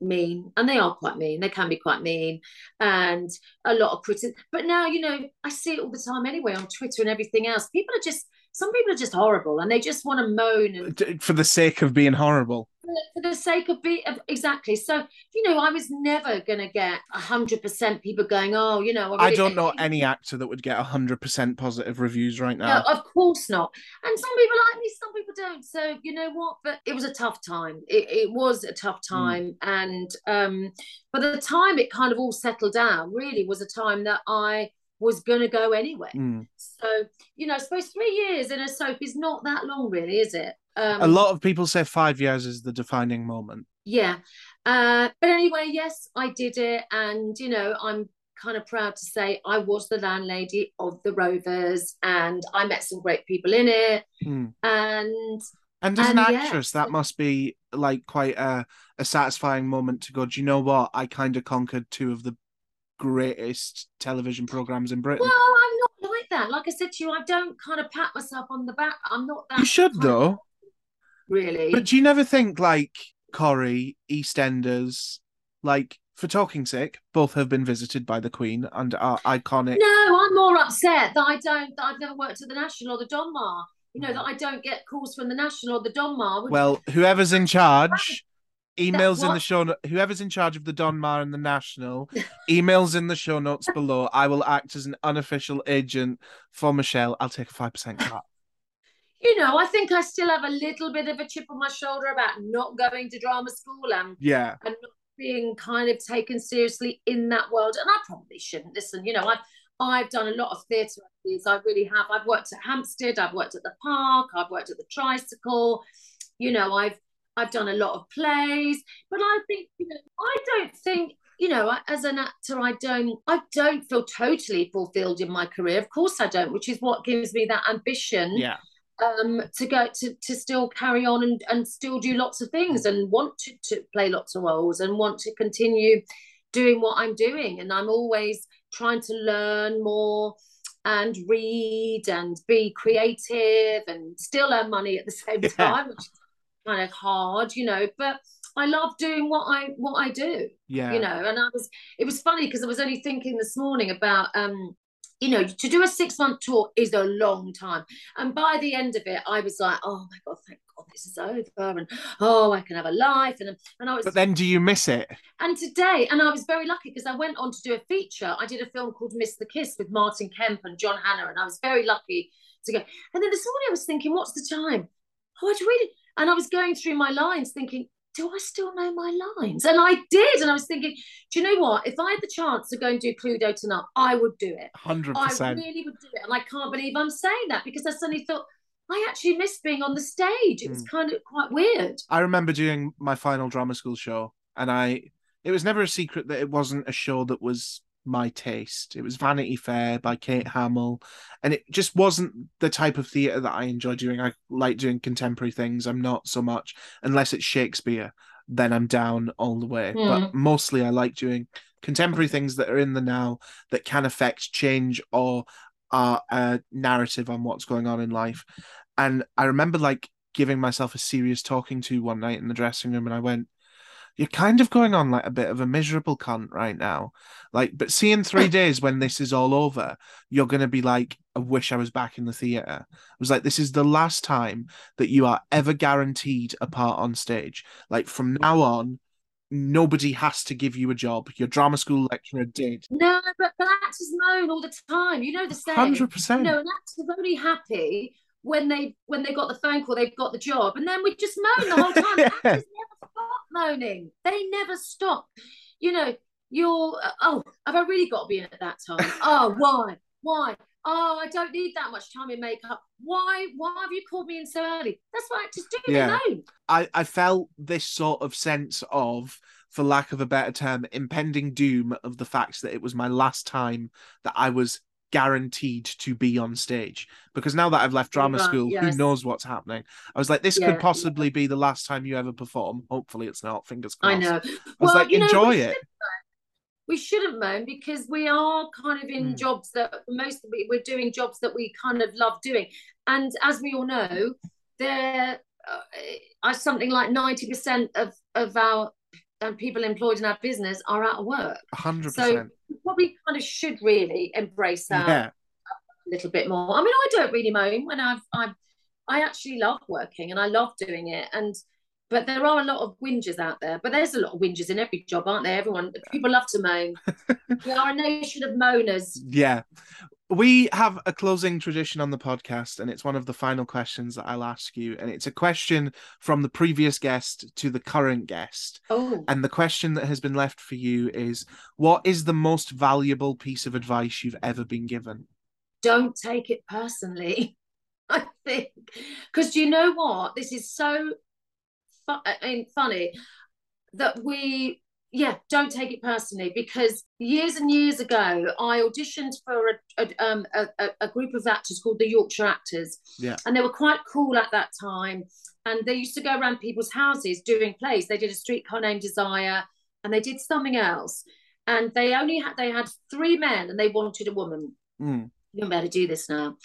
mean, and they are quite mean. They can be quite mean, and a lot of criticism. But now, you know, I see it all the time anyway on Twitter and everything else. People are just some people are just horrible, and they just want to moan and For the sake of being horrible. for the sake of being exactly. So you know, I was never gonna get hundred percent people going, oh, you know, I really- don't know any actor that would get 100% positive reviews right No, now. of course not. And some people like me, some people don't. So you know what? But it was a tough time. It, it was a tough Hmm. time, and um, by the time it kind of all settled down, really was a time that I was going to go anyway. Mm. So you know, I suppose three years in a soap is not that long, really, is it? Um, A lot of people say five years is the defining moment. yeah. Uh, but anyway, yes, I did it, and you know, I'm kind of proud to say I was the landlady of the Rovers, and I met some great people in it, Mm. and And as an And yeah. actress, that must be like quite a, a satisfying moment to go, do you know what? I kind of conquered two of the greatest television programs in Britain. Well, I'm not like that. Like I said to you, I don't kind of pat myself on the back. I'm not that. you should, kind of- though. really. But do you never think like Corrie, EastEnders, like for talking sick, both have been visited by the Queen and are iconic. No, I'm more upset that I don't. That I've never worked at the National or the Donmar. You know that I don't get calls from the National or the Donmar. Well, whoever's in charge, emails in the show. no- Whoever's in charge of the Donmar and the National, emails in the show notes below. I will act as an unofficial agent for Michelle. I'll take a five percent cut. you know, I think I still have a little bit of a chip on my shoulder about not going to drama school and Yeah, and not being kind of taken seriously in that world. And I probably shouldn't. Listen, you know, I've I've done a lot of theatre. I really have. I've worked at Hampstead. I've worked at the Park. I've worked at the Tricycle. You know, I've I've done a lot of plays. But I think, you know, I don't think. You know, as an actor, I don't, I don't feel totally fulfilled in my career. Of course, I don't, which is what gives me that ambition yeah, um to go to to still carry on and and still do lots of things and want to, to play lots of roles and want to continue doing what I'm doing and I'm always trying to learn more and read and be creative and still earn money at the same Yeah. time which is kind of hard you know but I love doing what I what I do yeah. you know and i was it was funny because i was only thinking this morning about um you know to do a six month tour is a long time and by the end of it i was like oh my god thank god this is over and oh i can have a life and and i was But then, do you miss it? and today and i was very lucky because i went on to do a feature i did a film called miss the kiss with martin kemp and john Hannah. and i was very lucky to go and then this morning i was thinking what's the time oh i'd really and i was going through my lines thinking do I still know my lines? And I did. And I was thinking, do you know what? If I had the chance to go and do Cluedo tonight, I would do it. 100%. I really would do it. And I can't believe I'm saying that because I suddenly thought, I actually missed being on the stage. It was Mm. kind of quite weird. I remember doing my final drama school show, and I it was never a secret that it wasn't a show that was my taste. It was Vanity Fair by Kate Hamill, and it just wasn't the type of theatre that I enjoy doing. I like doing contemporary things. I'm not so much unless it's Shakespeare, then I'm down all the way. But hmm. mostly I like doing contemporary things that are in the now that can affect change or are a narrative on what's going on in life. And I remember like giving myself a serious talking to one night in the dressing room, and I went, "You're kind of going on like a bit of a miserable cunt right now." Like, but see, in three days when this is all over, you're gonna be like, "I wish I was back in the theater." I was like, "This is the last time that you are ever guaranteed a part on stage. Like from now on." Nobody has to give you a job. Your drama school lecturer did. No, but, but actors moan all the time. You know the saying. Hundred percent. No, an actor's only happy when they when they got the phone call, they've got the job, and then we just moan the whole time. Yeah. Actors never stop moaning. They never stop. You know, you're oh, have I really got to be in at that time? Oh, why? Why? Oh, I don't need that much time in makeup. Why? Why have you called me in so early? That's what actors do. Yeah. They moan. I, I felt this sort of sense of, for lack of a better term, impending doom of the fact that it was my last time that I was guaranteed to be on stage. Because now that I've left drama school, yes. who knows what's happening? I was like, this Yeah, could possibly be the last time you ever perform. Hopefully, it's not. Fingers crossed. I know. I was like, you know, enjoy we it. should- we shouldn't moan because we are kind of in Mm. jobs that most of it, we're doing jobs that we kind of love doing and as we all know there uh, are something like 90% of of our uh, people employed in our business are out of work. Hundred so percent. we probably kind of should really embrace that Yeah, a little bit more. I mean i don't really moan when i've i i actually love working and i love doing it and but there are a lot of whingers out there but there's a lot of whingers in every job aren't there? Everyone people love to moan. We are a nation of moaners. Yeah. We have a closing tradition on the podcast, and it's one of the final questions that I'll ask you. And it's a question from the previous guest to the current guest. oh And the question that has been left for you is what is the most valuable piece of advice you've ever been given? don't take it personally i think because do you know what this is so fu- I mean, funny that we yeah don't take it personally because years and years ago i auditioned for a, a, um, a, a- group of actors called the yorkshire actors. Yeah. and they were quite cool at that time. And they used to go around people's houses doing plays. They did a streetcar named desire and they did something else. And they only had they had three men and they wanted a woman. Mm, you're better do this now.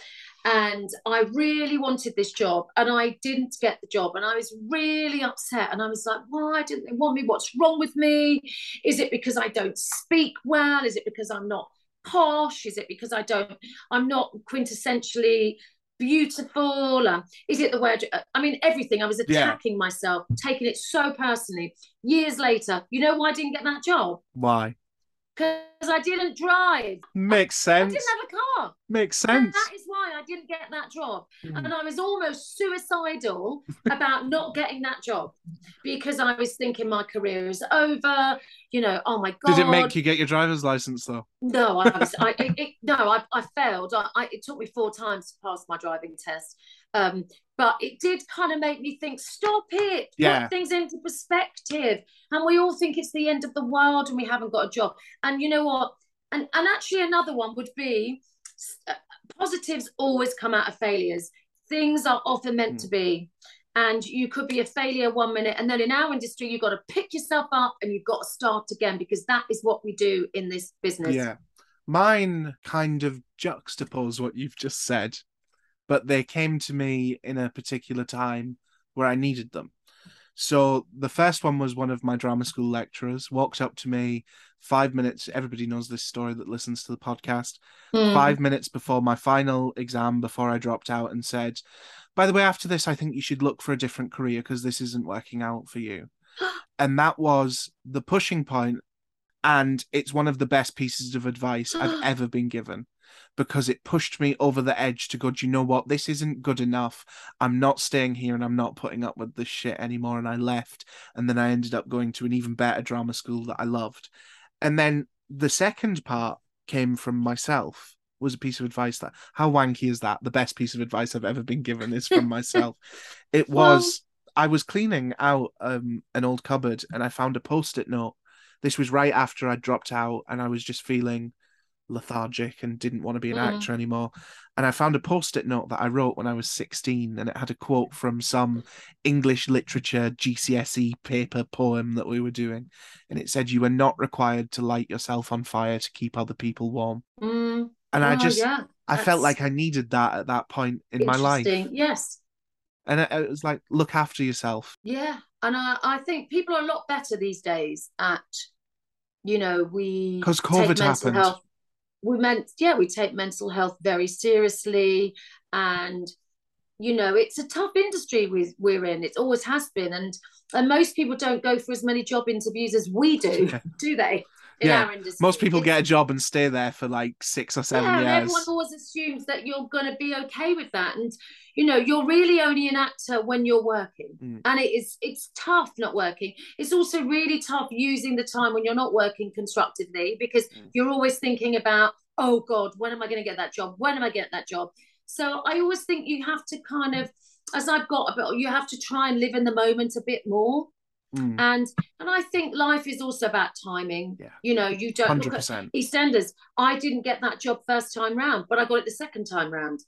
And I really wanted this job and I didn't get the job and I was really upset and I was like why didn't they want me? What's wrong with me? Is it because I don't speak well? Is it because I'm not posh? Is it because I don't I'm not quintessentially beautiful? Um, is it the way I, do, I mean everything. I was attacking yeah. myself taking it so personally. Years later you know why I didn't get that job? Why? Because I didn't drive. Makes sense. I didn't have a car. Makes sense. And that is why I didn't get that job. Mm. And I was almost suicidal about not getting that job because I was thinking my career is over. You know, oh my god. Did it make you get your driver's license though? No, I was. I it, it, no, I, I failed. I, I, it took me four times to pass my driving test. Um, but it did kind of make me think stop it yeah. put things into perspective and we all think it's the end of the world and we haven't got a job and you know what and and actually another one would be positives always come out of failures things are often meant mm. to be and you could be a failure one minute and then in our industry you've got to pick yourself up and you've got to start again because that is what we do in this business yeah mine kind of juxtapose what you've just said but they came to me in a particular time where I needed them. So the first one was one of my drama school lecturers walked up to me five minutes. Everybody knows this story that listens to the podcast. Mm. Five minutes before my final exam, before I dropped out, and said, "By the way, after this, I think you should look for a different career because this isn't working out for you." and that was the pushing point, and it's one of the best pieces of advice I've ever been given because it pushed me over the edge to go, do you know what? This isn't good enough. I'm not staying here and I'm not putting up with this shit anymore. And I left. And then I ended up going to an even better drama school that I loved. And then the second part came from myself was a piece of advice that how wanky is that? The best piece of advice I've ever been given is from myself. it was well, I was cleaning out um, an old cupboard and I found a post-it note. This was right after I dropped out and I was just feeling lethargic and didn't want to be an mm. actor anymore. And I found a post it note that I wrote when I was 16, and it had a quote from some English literature GCSE paper poem that we were doing. And it said, You are not required to light yourself on fire to keep other people warm. Mm. And oh, I just, yeah. I felt like I needed that at that point in my life. Yes. And it, it was like, look after yourself. Yeah. And I, I think people are a lot better these days at, you know, we. Because COVID happened. Health we meant yeah we take mental health very seriously. And you know it's a tough industry we, we're in. It always has been. And and most people don't go for as many job interviews as we do do they yeah. Most people get a job and stay there for like six or seven yeah, years. everyone always assumes that you're going to be okay with that, and you know you're really only an actor when you're working, mm. and it is it's tough not working. It's also really tough using the time when you're not working constructively because mm. you're always thinking about oh god, when am I going to get that job? When am I get that job? So I always think you have to kind of, as I've got a bit, you have to try and live in the moment a bit more. Mm. And and I think life is also about timing. Yeah. You know, you don't 100%. look at EastEnders. I didn't get that job first time round, but I got it the second time round.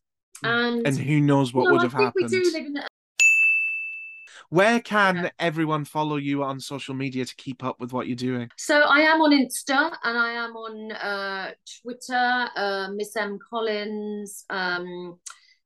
Mm. And and who knows what would have happened. We do live in where can yeah. everyone follow you on social media to keep up with what you're doing? So I am on Insta and I am on uh, Twitter, uh, Miss M Collins. Um,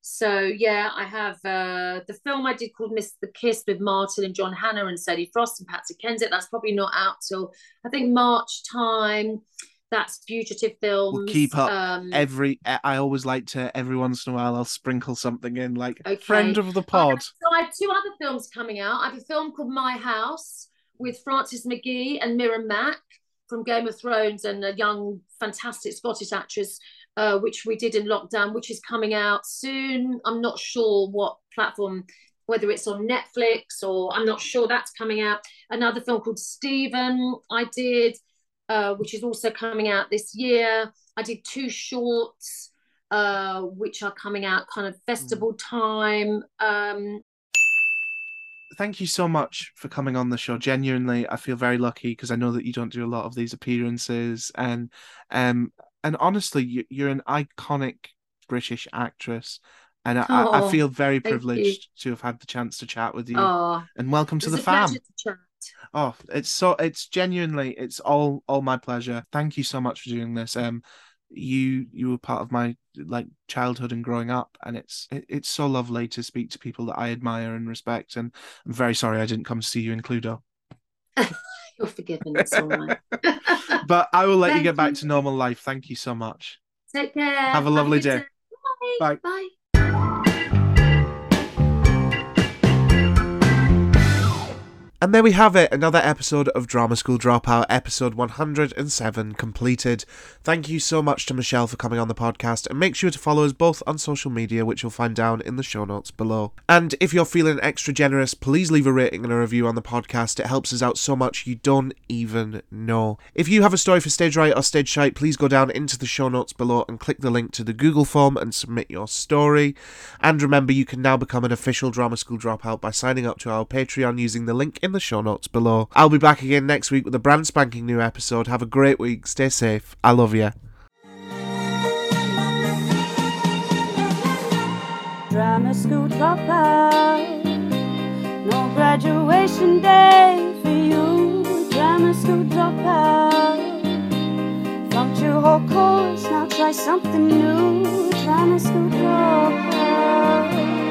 so yeah, I have uh, the film I did called Miss the Kiss with Martin and John Hannah and Sadie Frost and Patsy Kensit. That's probably not out till I think March time that's fugitive films. We'll keep up um, every. I always like to every once in a while I'll sprinkle something in, like okay. friend of the pod. so I have two other films coming out. I have a film called My House with Frances McGee and Mira Mack from Game of Thrones and a young, fantastic Scottish actress, uh, which we did in lockdown, which is coming out soon. I'm not sure what platform, whether it's on Netflix or I'm not sure that's coming out. Another film called Stephen I did uh, which is also coming out this year. I did two shorts, uh, which are coming out kind of festival mm. time. Um, Thank you so much for coming on the show. Genuinely, I feel very lucky because I know that you don't do a lot of these appearances, and um, and honestly, you, are an iconic British actress. And I, oh, I feel very privileged to have had the chance to chat with you. Oh, and welcome to the fam. Oh, it's so it's genuinely it's all all my pleasure. Thank you so much for doing this. Um you you were part of my like childhood and growing up and it's it, it's so lovely to speak to people that I admire and respect and I'm very sorry I didn't come to see you in Cluedo. You're forgiven. It's all right. but I will let you Thank get back to normal life. Thank you so much. Take care. Have a lovely day. Bye. Bye. Bye. And there we have it, another episode of Drama School Dropout, episode 107 completed. Thank you so much to Michelle for coming on the podcast, and make sure to follow us both on social media, which you'll find down in the show notes below. And if you're feeling extra generous, please leave a rating and a review on the podcast. It helps us out so much you don't even know. If you have a story for Stage Right or Stage Shite, please go down into the show notes below and click the link to the Google form and submit your story. And remember, you can now become an official Drama School Dropout by signing up to our Patreon using the link in the show notes below. I'll be back again next week with a brand spanking new episode. Have a great week. Stay safe. I love you. Drama school dropout. No graduation day for you. Drama school dropout. Your whole course, now try something new. Drama school dropout.